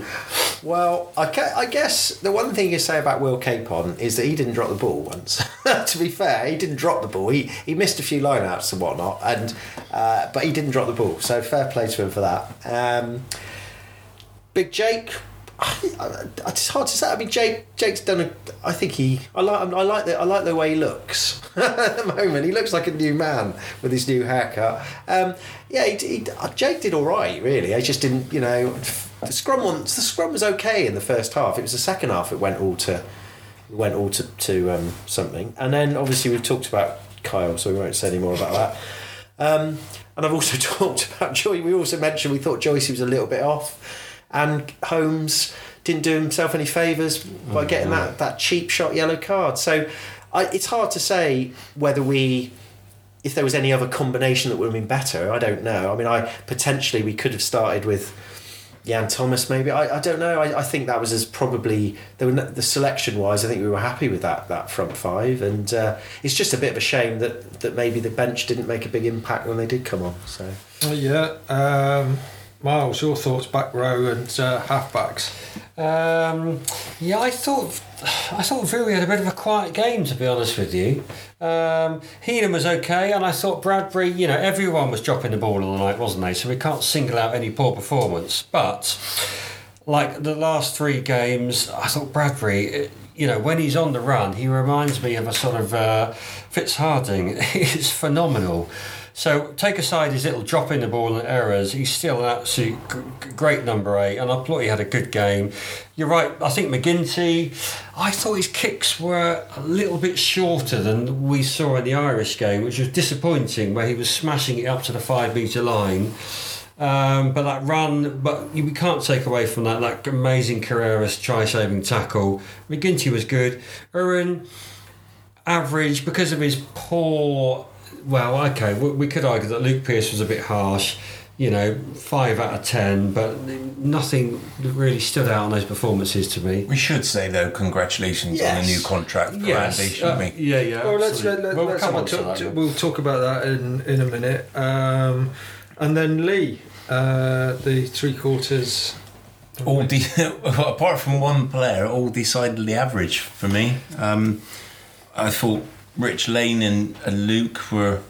Well, I, I guess the one thing you say about Will Capon is that he didn't drop the ball once. [laughs] to be fair, he didn't drop the ball. He he missed a few lineouts and whatnot, and uh, but he didn't drop the ball. So fair play to him for that. Um, Big Jake. I, I, it's hard to say. I mean, Jake. Jake's done a. I think he. I like. I like the. I like the way he looks [laughs] at the moment. He looks like a new man with his new haircut. Um, yeah, he, he, Jake did all right. Really, I just didn't. You know, the scrum once. The scrum was okay in the first half. It was the second half. It went all to. Went all to to um, something, and then obviously we've talked about Kyle, so we won't say any more about that. Um, and I've also [laughs] talked about Joy. We also mentioned we thought Joyce was a little bit off, and Holmes didn't do himself any favours by getting that, that cheap shot yellow card. So I, it's hard to say whether we, if there was any other combination that would have been better. I don't know. I mean, I potentially we could have started with. Jan Thomas, maybe I, I don't know. I, I think that was as probably there were no, the selection wise. I think we were happy with that that front five, and uh, it's just a bit of a shame that that maybe the bench didn't make a big impact when they did come on. So
Oh, yeah. Um, Miles, your thoughts, back row and uh, halfbacks.
Um, yeah, I thought I thought Vuri had a bit of a quiet game to be honest with you. Um, Heenan was okay, and I thought Bradbury. You know, everyone was dropping the ball all the night, wasn't they? So we can't single out any poor performance. But like the last three games, I thought Bradbury. You know, when he's on the run, he reminds me of a sort of uh, Fitz Harding. [laughs] He's phenomenal. So take aside his little drop in the ball and errors, he's still an absolute g- great number eight, and I thought he had a good game. You're right. I think MacGinty. I thought his kicks were a little bit shorter than we saw in the Irish game, which was disappointing. Where he was smashing it up to the five metre line. Um, but that run, but we can't take away from that that amazing Carreras try-saving tackle. MacGinty was good. Uren, average because of his poor. Well, okay, we, we could argue that Luke Pearce was a bit harsh. You know, five out of ten, but nothing really stood out on those performances to me.
We should say though, congratulations on the new contract for Andy, shouldn't
uh,
we?
yeah, yeah.
Well, let's let, let,
Well, we'll
let's
come on to
talk-
that, yeah.
we'll talk about that in in a minute. Um, and then Lee, uh, the three quarters.
All de- [laughs] apart from one player, all decidedly average for me. Um, I thought Rich Lane and, and Luke were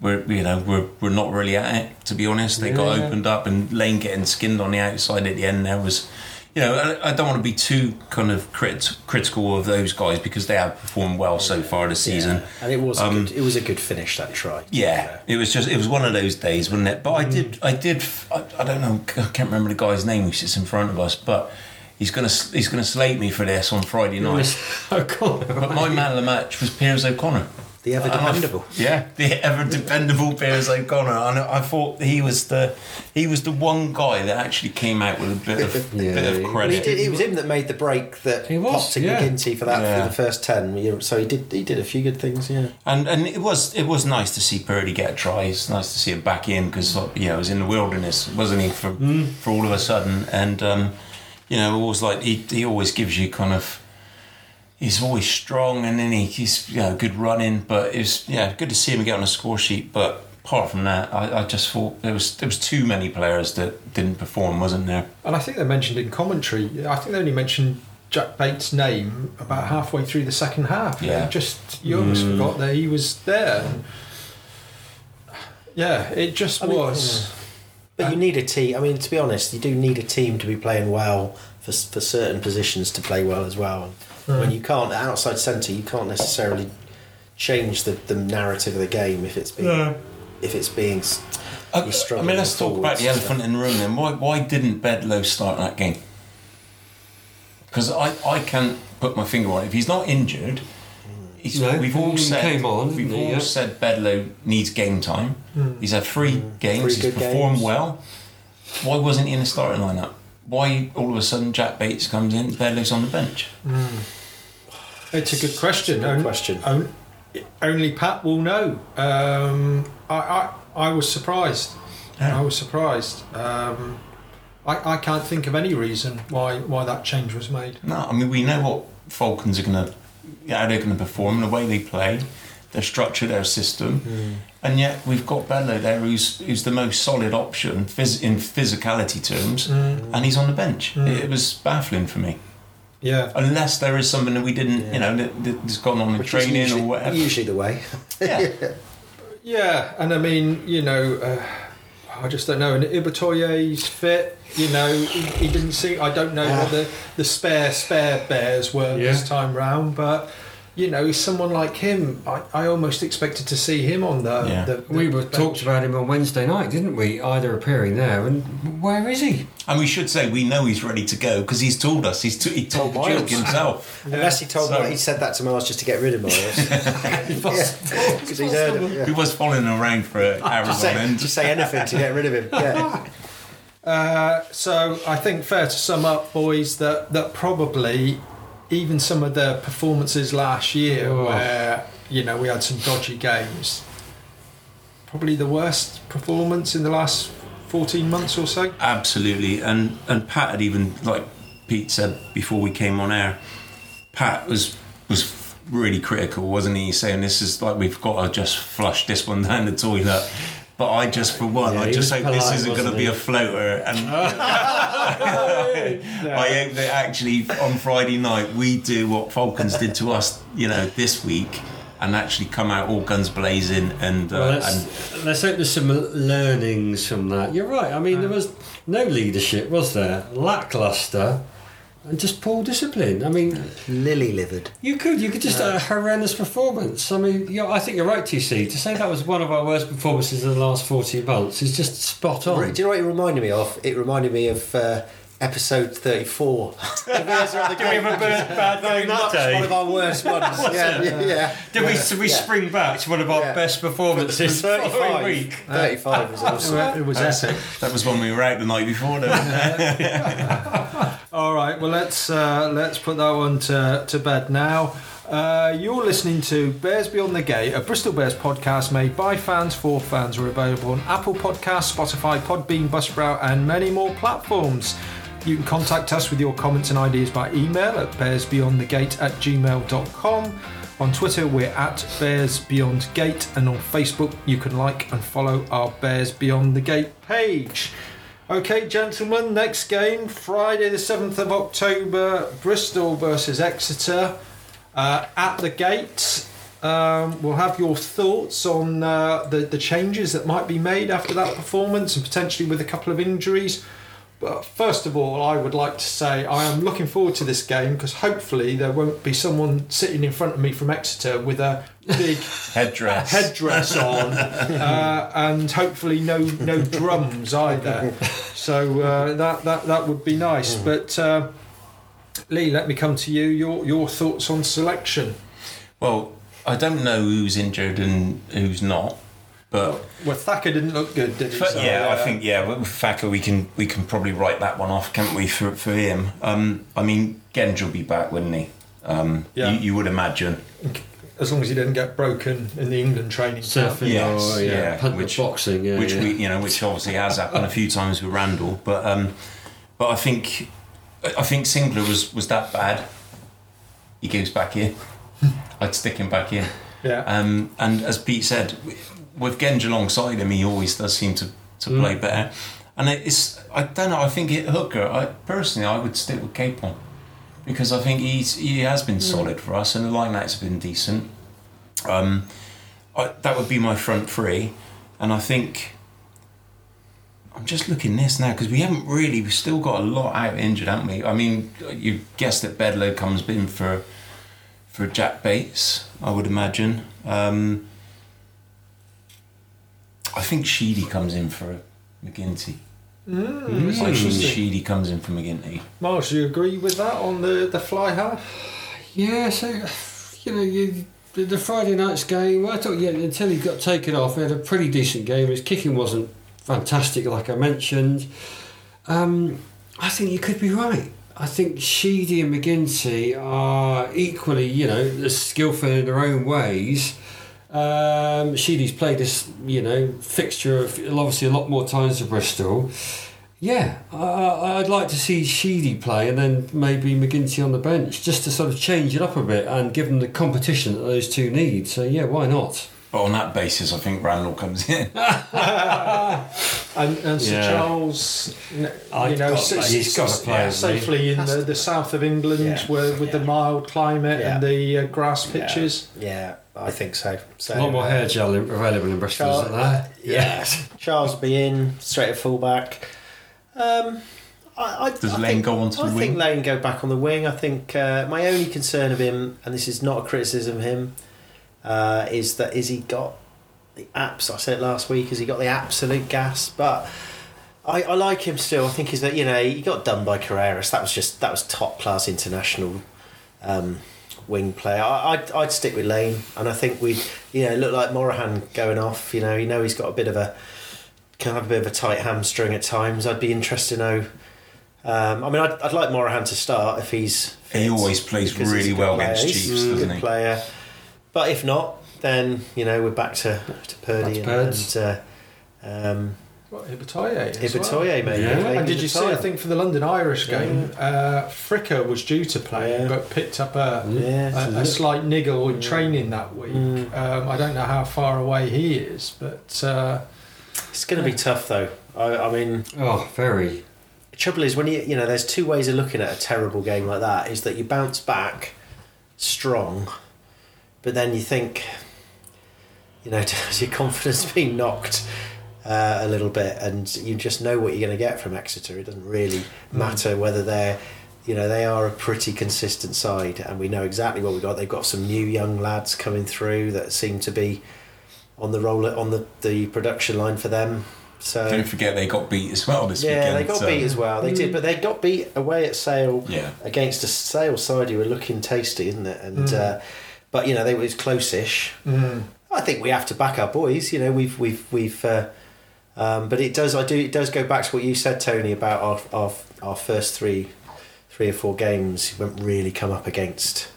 were you know were, were not really at it to be honest. They got opened up and Lane getting skinned on the outside at the end. There was. You know, I, I don't want to be too kind of crit- critical of those guys because they have performed well so far this season.
Yeah. and it was a
Um,
good, it was a good finish that try.
Yeah, it was just it was one of those days, wasn't it? But I did I did I, I don't know I can't remember the guy's name who sits in front of us, but he's gonna he's gonna slate me for this on Friday night. [laughs]
O'Conor.
But my man of the match was Piers O'Conor.
The ever
And I-
dependable.
Yeah, the ever dependable Piers O'Conor. And I thought he was the he was the one guy that actually came out with a bit of
Yeah. [laughs]
bit of
Well, he
credit.
did, it was him that made the break that
He was,
popped in
yeah.
MacGinty for that
Yeah.
for the first ten. So he did he did a few good things. Yeah.
And and it was it was nice to see Purdy get a try. It's nice to see him back in because you know, it was in the wilderness, wasn't he? For for all of a sudden, and um, you know, always like he, he always gives you kind of. He's always strong, and then he, he's you know good running. But it's yeah, good to see him get on a score sheet. But apart from that, I, I just thought there was there was too many players that didn't perform, wasn't there?
And I think they mentioned in commentary. I think they only mentioned Jack Bates' name about halfway through the second half.
Yeah.
You just you almost mm. forgot that he was there. Yeah, it just
I mean,
was.
But you need a team. I mean, to be honest, you do need a team to be playing well for, for certain positions to play well as well. And When you can't outside centre, you can't necessarily change the, the narrative of the game if it's being hmm. if it's being. s-
I,
you're
I mean, let's talk about the elephant in the room then. Why, why didn't Bedlow start that game? Because I, I can't put my finger on it. If he's not injured, he's,
No,
we've all said
came on,
we've all
Yeah.
said Bedlow needs game time. He's had three games.
Three
he's performed
games.
well. Why wasn't he in the starting lineup? Why all of a sudden Jack Bates comes in, Bedlow's on the bench?
It's a good question.
Good
On-
question.
on- only Pat will know. Um, I, I I was surprised.
Yeah.
I was surprised. Um, I, I can't think of any reason why why that change was made.
No, I mean we know what Falcons are going to, how they're going to perform, the way they play, their structure, their system, hmm. and yet we've got Bedlow there, who's who's the most solid option phys- in physicality terms, hmm. and he's on the bench. Hmm. It, was baffling for me,
Yeah.
unless there is something that we didn't,
Yeah.
you know, that, that's gone on in
Which
training
usually,
or whatever.
Usually the way. [laughs]
Yeah.
Yeah, and I mean, you know, uh, I just don't know. And Ibitoye's fit. You know, he, he didn't see. I don't know what the the spare spare bears were
Yeah.
this time round, but you know, someone like him, I, I almost expected to see him on the.
Yeah.
the, the
We were
bench.
talked about him on Wednesday night, didn't we? Either appearing there, and where is he?
And we should say we know he's ready to go because he's told us. He's t- he told the joke
Miles.
himself.
Unless he told
So-
me he said that to Miles just to get rid of Miles. [laughs] [laughs] Because he's heard him. Yeah.
He was following around for hours
Just
on
say,
end.
just say anything to get rid of him. Yeah. [laughs]
Uh, so I think fair to sum up, boys, that that probably even some of the performances last year,
Oh.
where you know we had some dodgy games, probably the worst performance in the last fourteen months or so.
Absolutely, and and Pat had even like Pete said before we came on air. Pat was was really critical, wasn't he? Saying this is like we've got to just flush this one down the toilet. But I just, for one,
Yeah,
I just
was
hope this isn't going to be a floater. And [laughs] [laughs] I hope that actually on Friday night we do what Falcons did to us, you know, this week, and actually come out all guns blazing and uh,
Well, let's, let's hope there's some learnings from that. You're right. I mean, there was no leadership, was there? Lackluster, and just poor discipline. I mean,
Lily livered.
you could you could just a horrendous performance. I mean, you're, I think you're right, TC. To say that was one of our worst performances in the last 14 months is just spot on.
Do you know what it reminded me of? It reminded me of uh, episode 34. [laughs]
Did we have a bad, bad
Very much
that day?
one of our worst ones. [laughs] yeah, yeah, yeah.
Did we, did we
Yeah.
spring back to one of our
Yeah.
best performances the [laughs]
35.
week?
35 was awesome.
It was epic.
that was when we were out the night before.
All right, well let's uh, let's put that one to, to bed now. Uh, you're listening to Bears Beyond the Gate, a Bristol Bears podcast made by fans for fans. We're available on Apple Podcasts, Spotify, Podbean, Buzzsprout, and many more platforms. You can contact us with your comments and ideas by email at bearsbeyondthegate at gmail.com. On Twitter, we're at Bears Beyond Gate, and on Facebook, you can like and follow our Bears Beyond the Gate page. Okay, gentlemen, next game, Friday the 7th of October, Bristol versus Exeter uh, at the gate. Um, we'll have your thoughts on uh, the, the changes that might be made after that performance and potentially with a couple of injuries. But first of all, I would like to say I am looking forward to this game because hopefully there won't be someone sitting in front of me from Exeter with a big [laughs]
Headdress.
headdress on, [laughs] uh, and hopefully no no drums either. So uh, that that that would be nice. But uh, Lee, let me come to you. Your your thoughts on selection?
Well, I don't know who's injured and who's not, but
Well, Thacker didn't look good, did he?
but
So,
yeah, I
uh,
think yeah, with Thacker we can we can probably write that one off, can't we? For for him, um, I mean, Genge will be back, wouldn't he? Um,
Yeah.
you, you would imagine.
as long as he didn't get broken in the England training camp.
Surfing
Yes,
or yeah,
yeah, which-
boxing, yeah,
which
yeah.
we you know which obviously has happened a few times with Randall, but um, but I think I I think Sinckler was was that bad. He goes back in. [laughs] I'd stick him back in.
Yeah.
Um, and as Pete said, with Genge alongside him, he always does seem to, to play better. And it's I don't know. I think it, Hooker. I personally I would stick with Capon because I think he's he has been solid for us, and the line out's been decent. Um, I, that would be my front three, and I think I'm just looking this now because we haven't really we've still got a lot out injured, haven't we? I mean, you guessed that Bedlow comes in for for Jack Bates, I would imagine. Um, I think Sheedy comes in for MacGinty.
Mm, that's
I think. Sheedy comes in for MacGinty.
Miles, do you agree with that on the, the fly half?
Yeah, so you know, you, the, the Friday night's game. I thought, yeah, until he got taken off, he had a pretty decent game. His kicking wasn't fantastic, like I mentioned. Um, I think you could be right. I think Sheedy and MacGinty are equally, you know, skillful in their own ways. Um, Sheedy's played this, you know, fixture of obviously a lot more times for Bristol. Yeah, I, I'd like to see Sheedy play and then maybe MacGinty on the bench just to sort of change it up a bit and give them the competition that those two need. So yeah, why not?
But on that basis, I think Randall comes in. [laughs]
And, and Sir
Yeah.
Charles, n-
I-
you know,
God,
s-
he's gotta
s-
play, hasn't he?
safely in
Has
the, the south of England
Yeah.
where, with the mild climate and the uh, grass pitches.
Yeah, I think so. so
A lot more
uh,
hair gel available in Bristol,
Charles,
isn't there? [laughs]
yeah, Charles be in straight at fullback. Um, I, I,
Does
I
Lane
think,
go onto
I
the wing? I think?
Lane go back on the wing. I think uh, my only concern of him, and this is not a criticism of him, uh, is that is he got the apps? I said it last week. Has he got the absolute gas? But I, I like him still. I think he's that you know he got done by Carreras. That was just that was top class international um, wing player. I, I'd, I'd stick with Lane, and I think we you know look like Morahan going off. You know you know he's got a bit of a can have a bit of a tight hamstring at times. I'd be interested to know. Um, I mean, I'd, I'd like Morahan to start if he's.
He always plays really well
player.
against Chiefs,
a
doesn't
good
he?
player. But if not, then you know we're back to to Purdy
Back to
and,
Purds.
and uh, um,
What, Ibitoye as well.
Ibitoye maybe.
Yeah.
And did you see? I think for the London Irish game, uh, Fricker was due to play,
Yeah.
but picked up a,
Yeah,
a, a slight niggle in training that week.
Mm.
Um, I don't know how far away he is, but uh,
it's going to be tough though. I, I mean,
Oh, very.
the trouble is when you you know there's two ways of looking at a terrible game like that is that you bounce back strong but then you think you know [laughs] has your confidence been knocked uh, a little bit and you just know what you're going to get from Exeter it doesn't really matter whether they're you know they are a pretty consistent side and we know exactly what we got they've got some new young lads coming through that seem to be on the roll on the, the production line for them so
Don't forget they got beat as well this
yeah,
weekend.
Yeah, they got
so-
beat as well. They did, but they got beat away at Sale
Yeah.
against a Sale side who were looking tasty, isn't it? And
Mm.
uh, but you know they was close-ish.
mm,
I think we have to back our boys. You know we've we've we've. Uh, um, but it does. I do. It does go back to what you said, Tony, about our our, our first three, three or four games. We haven't really come up against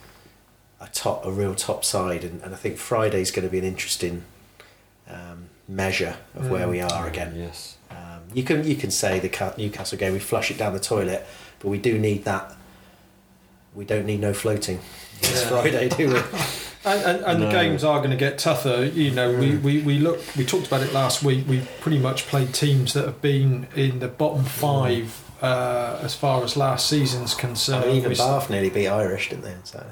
a top, a real top side, and, and I think Friday's going to be an interesting um, measure of where
Mm.
we are again.
Yes.
Um, you can you can say the Newcastle game we flush it down the toilet, but we do need that. We don't need no floating. It's
Yeah.
Friday, do we? [laughs]
and, and, and the games are going to get tougher. You know, we, we, we look we talked about it last week. We pretty much played teams that have been in the bottom five uh, as far as last season's concerned.
I
concerned.
mean, even
We-
Bath nearly beat Irish, didn't they? on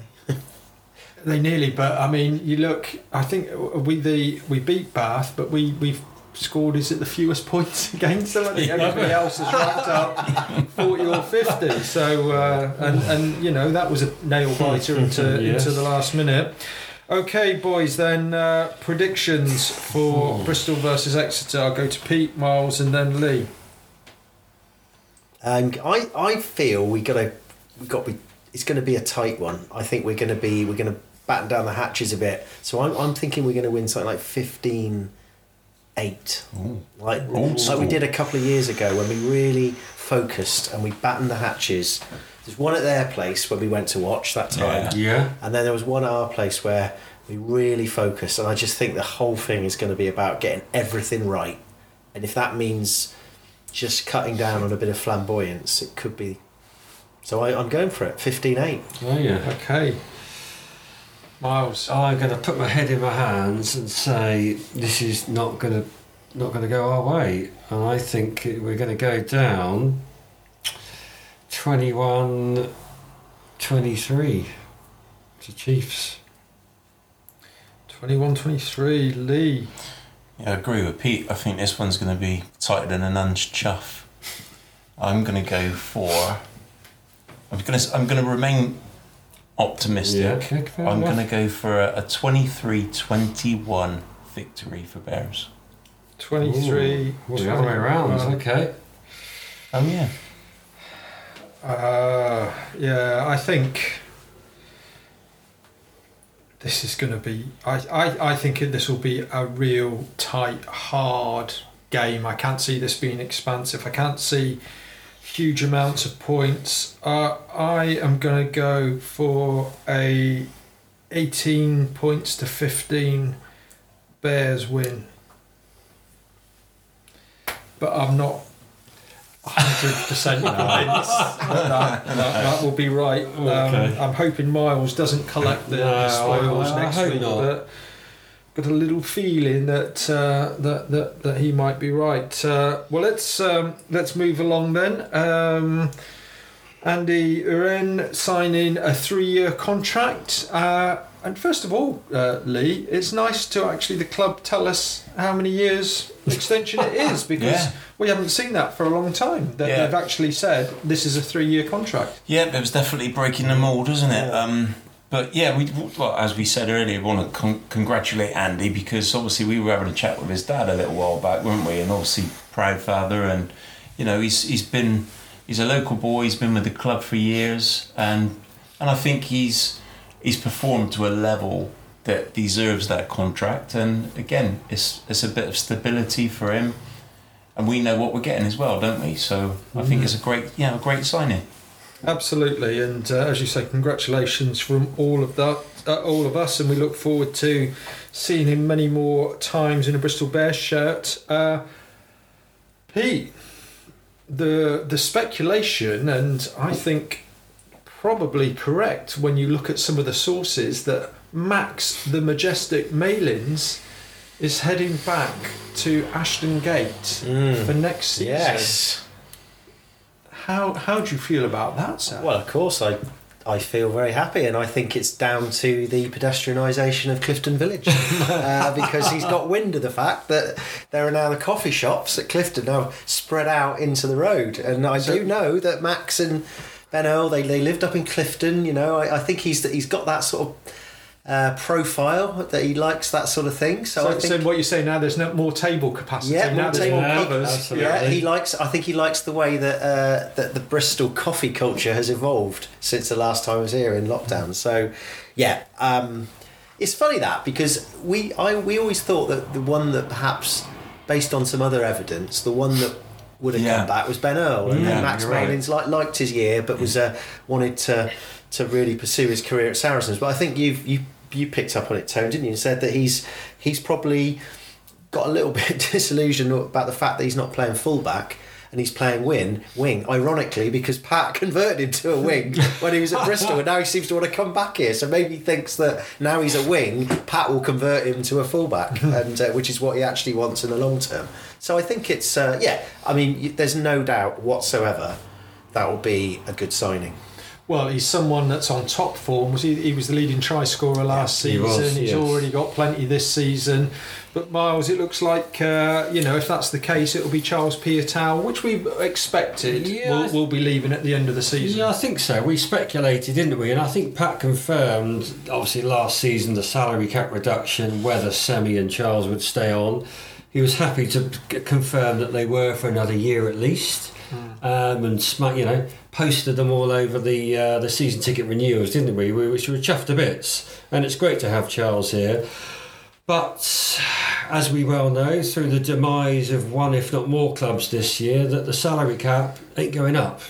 They nearly, but I mean, you look. I think we the we beat Bath, but we we've scored is it the fewest points [laughs] against them? I think everybody else has racked up forty or fifty. So uh, and and you know that was a nail biter [laughs] into
Yes.
into the last minute. Okay, boys. Then uh, predictions for Bristol versus Exeter. I'll go to Pete, Miles, and then Lee.
Um, I I feel we got to we got to be. It's going to be a tight one. I think we're going to be we're going to batten down the hatches a bit. So I'm I'm thinking we're going to win something like 15 8. Like,
Old
like we did a couple of years ago when we really focused and we battened the hatches. There's one at their place when we went to watch that time.
Yeah.
Yeah.
And then there was one at our place where we really focused, and I just think the whole thing is going to be about getting everything right. And if that means just cutting down on a bit of flamboyance, it could be So I, I'm going for it. 15-8.
Oh yeah.
Okay. Miles.
I'm going to put my head in my hands and say this is not going to not going to go our way, and I think we're going to go down 21 23 to Chiefs.
21 23. Lee.
Yeah, I agree with Pete. I think this one's going to be tighter than an un's chuff. I'm going to go for. I'm going to. I'm going to remain optimistic.
okay,
I'm going to go for a, a 23-21 victory for Bears.
23.
Well, the other way around.
21.
Okay.
Oh yeah.
Uh, yeah, I think this is going to be. I, I, I think this will be a real tight, hard game. I can't see this being expansive. I can't see huge amounts of points. Uh, I am going to go for a 18 points to 15 Bears win. But I'm not 100% [laughs] convinced that, that, will be right. Um,
Okay.
I'm hoping Miles doesn't collect the,
No,
spoils
I- I
next
hope
week,
not.
but got a little feeling that uh, that, that that he might be right. Uh, well, let's um, let's move along then. Um, Andy Uren signing a three-year contract. Uh, and first of all, uh, Lee, it's nice to actually the club tell us how many years [laughs] extension it is [laughs] because
Yeah.
we haven't seen that for a long time. That
Yeah.
they've actually said this is a three-year contract.
Yeah, it was definitely breaking the mould, wasn't it? Um, but yeah, we well, as we said earlier, we want to con- congratulate Andy because obviously we were having a chat with his dad a little while back, weren't we? And obviously proud father, and you know he's he's been he's a local boy. He's been with the club for years, and and I think he's he's performed to a level that deserves that contract. And again, it's it's a bit of stability for him. And we know what we're getting as well, don't we? So I think mm-hmm. it's a great, yeah, a great signing.
Absolutely, and uh, as you say, congratulations from all of that, uh, all of us, and we look forward to seeing him many more times in a Bristol Bears shirt. Uh, Pete, the the speculation, and I think probably correct when you look at some of the sources that Max the Majestic Malins is heading back to Ashton Gate for next season.
Yes.
How how do you feel about that, Sam?
Well, of course, I I feel very happy, and I think it's down to the pedestrianisation of Clifton Village [laughs] uh, because he's got wind of the fact that there are now the coffee shops at Clifton now spread out into the road, and I
So-
do know that Max and Ben Earl they, they lived up in Clifton. You know, I, I think he's he's got that sort of. Uh, profile that he likes that sort of thing. So,
So,
I think
so what you're saying now? There's no more table capacity.
Yeah,
now
more
there's
table
more covers.
Absolutely.
Yeah, he likes. I think he likes the way that uh, that the Bristol coffee culture has evolved since the last time I was here in lockdown. So, yeah, um, it's funny that because we I we always thought that the one that perhaps based on some other evidence, the one that would have
Yeah.
come back was Ben Earl, and
Yeah,
then Max
you're right.
Malins like, liked his year, but was uh, wanted to to really pursue his career at Saracens. But I think you've you you picked up on it, Tone, didn't you? And said that he's he's probably got a little [laughs] bit disillusioned about the fact that he's not playing fullback and he's playing win wing. Ironically, because Pat [laughs] converted to a wing when he was at [laughs] Bristol, and now he seems to want to come back here. So maybe he thinks that now he's a wing, Pat will convert him to a fullback, and uh, which is what he actually wants in the long term. So I think it's uh, yeah. I mean, there's no doubt whatsoever that will be a good signing.
Well, he's someone that's on top form. Was he? He was the leading try scorer last
he
season.
was,
he's
yes.
already got plenty this season. But Miles, it looks like uh, you know if that's the case, it'll be Charles Piutau, which we expected
yeah,
will,
th-
will be leaving at the end of the season.
Yeah, I think so. We speculated, didn't we? And I think Pat confirmed, obviously, last season the salary cap reduction, whether Semi and Charles would stay on. He was happy to confirm that they were for another year at least, um, and you know posted them all over the uh, the season ticket renewals, didn't we? we? Which were chuffed to bits, and it's great to have Charles here. But as we well know, through the demise of one, if not more, clubs this year, that the salary cap ain't going up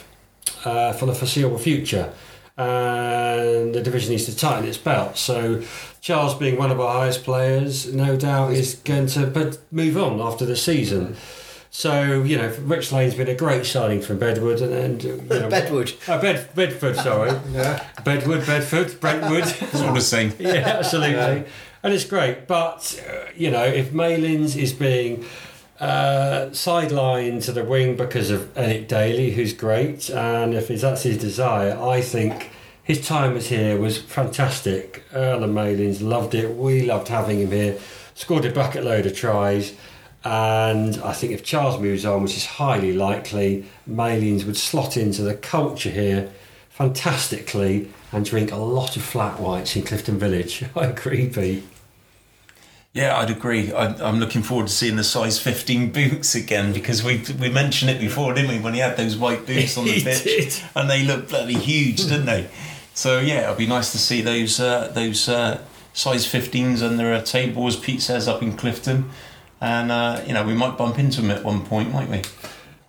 uh, for the foreseeable future. And the division needs to tighten its belt. So, Charles, being one of our highest players, no doubt is going to move on after the season. So you know, Rich Lane's been a great signing from Bedwood, and, and you [laughs] know,
Bedwood.
uh, Bed, Bedford, sorry, [laughs]
Yeah.
Bedwood, Bedford, Brentwood. [laughs]
It's all the same.
yeah, absolutely. And it's great. But, uh, you know, if Malins is being uh, sidelined to the wing because of Eric Daly, who's great, and if that's his desire, I think his time was here was fantastic. Earl and Malins loved it. We loved having him here. Scored a bucket load of tries. And I think if Charles moves on, which is highly likely, Malins would slot into the culture here fantastically and drink a lot of flat whites in Clifton Village. [laughs] I agree, Pete.
Yeah, I'd agree. I, I'm looking forward to seeing the size 15 boots again because we we mentioned it before, didn't we? When he had those white boots on the [laughs] pitch,
did.
and they looked bloody huge, didn't they? So yeah, it'd be nice to see those uh, those uh, size 15s under a table, as Pete says, up in Clifton, and uh, you know we might bump into him at one point, might we?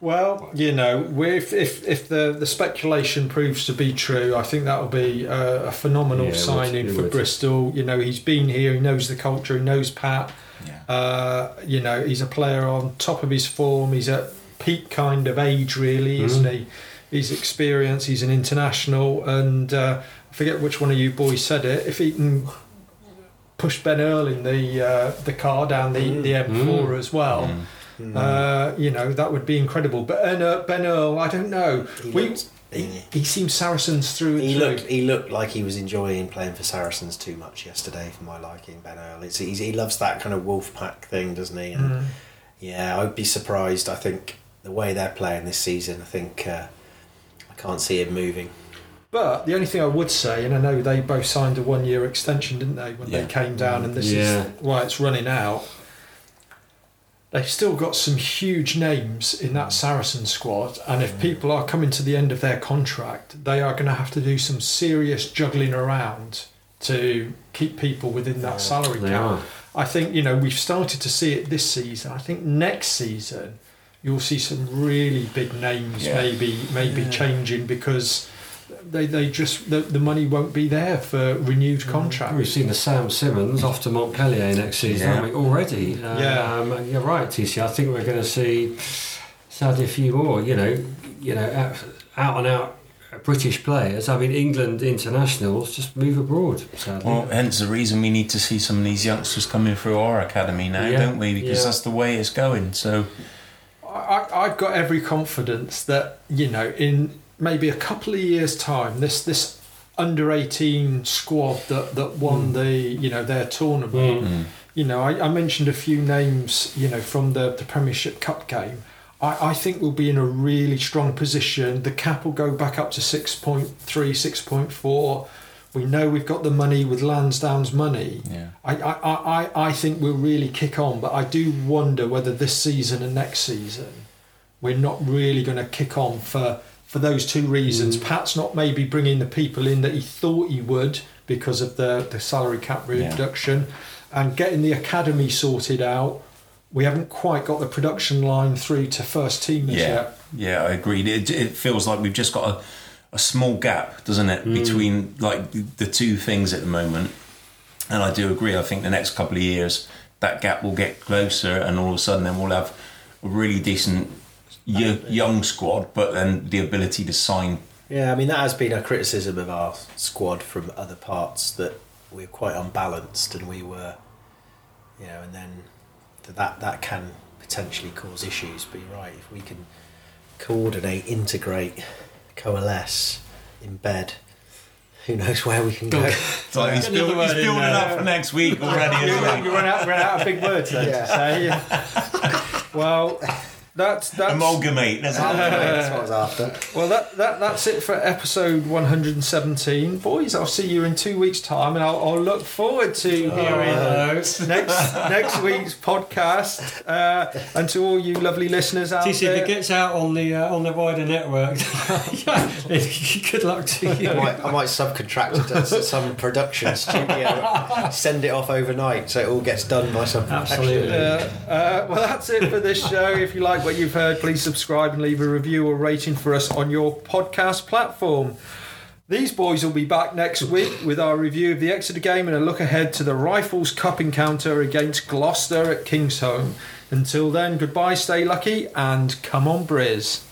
Well, you know, if if, if the, the speculation proves to be true, I think that'll be a, a phenomenal
Yeah,
signing for
would.
Bristol. You know, he's been here, he knows the culture, he knows Pat.
Yeah.
Uh, you know, he's a player on top of his form. He's at peak kind of age, really, isn't he? He's experienced. He's an international, and uh, I forget which one of you boys said it. If he can push Ben Earl in the uh, the car down the, the M4 as well, uh, you know that would be incredible. But Ben, uh, ben Earl, I don't know.
He
we
looked-
he, he seems Saracens through
He
through.
looked. He looked like he was enjoying playing for Saracens too much yesterday, for my liking. Ben Earl. It's, he's, he loves that kind of wolf pack thing, doesn't he? And
Mm.
yeah, I'd be surprised. I think the way they're playing this season, I think uh, I can't see him moving.
But the only thing I would say, and I know they both signed a one year extension, didn't they, when
Yeah.
they came down, and this
Yeah.
is why it's running out. They've still got some huge names in that mm. Saracen squad, and if people are coming to the end of their contract, they are going to have to do some serious juggling around to keep people within that salary
They
cap.
are.
I think you know we've started to see it this season. I think next season you'll see some really big names
Yeah.
maybe maybe
Yeah.
changing because they, they just the, the money won't be there for renewed contracts.
We've seen the Sam Simmonds off to Montpellier next season,
Yeah.
haven't we? Already.
Yeah.
Um, you're right, TC. I think we're going to see sadly a few more. You know, you know, out, out and out British players. I mean, England internationals just move abroad. Sadly.
Well, hence the reason we need to see some of these youngsters coming through our academy now,
Yeah,
don't we? Because
yeah.
that's the way it's going. So
I, I've got every confidence that you know in maybe a couple of years' time, this this under eighteen squad that that won the you know their tournament.
mm,
You know, I, I mentioned a few names. You know, from the the Premiership Cup game. I, I think we'll be in a really strong position. The cap will go back up to 6.3, 6.4. We know we've got the money with Lansdown's money.
yeah.
I, I, I, I think we'll really kick on, but I do wonder whether this season and next season we're not really going to kick on for for those two reasons. Mm. Pat's not maybe bringing the people in that he thought he would because of the, the salary cap
Yeah.
reduction and getting the academy sorted out. We haven't quite got the production line through to first teamers
Yeah,
yet.
yeah, I agree. It, it feels like we've just got a, a small gap, doesn't it, mm. between like the two things at the moment. And I do agree. I think the next couple of years that gap will get closer, and all of a sudden then we'll have a really decent y- young squad, but then the ability to sign.
Yeah, I mean that has been a criticism of our squad from other parts that we're quite unbalanced and we were, you know, and then th- that that can potentially cause issues. But you're right, if we can coordinate, integrate, coalesce, embed, who knows where we can go?
It's like he's,
Another
build,
word
he's
in
building
there.
up for next week already. [laughs]
You,
isn't he?
you run out, run out of big words then
Yeah.
to say. [laughs] well, that's that's
Amalgamate. That's what
That's what I was [laughs] after.
Well, that, that that's it for episode 117. Boys, I'll see you in two weeks' time, and I'll, I'll look forward to hearing
Hello.
next next week's podcast. Uh, and to all you lovely listeners out
TC, if it gets out on the uh, on the wider network, [laughs] good luck to you.
I might, I might subcontract it to some production studio, send it off overnight so it all gets done by some
Absolutely.
Uh, uh, well, that's it for this show. If you like what you've heard, please subscribe and leave a review or rating for us on your podcast platform. These boys will be back next week with our review of the Exeter game and a look ahead to the Rifles Cup encounter against Gloucester at Kingsholm. Until then, goodbye, stay lucky, and come on, Briz.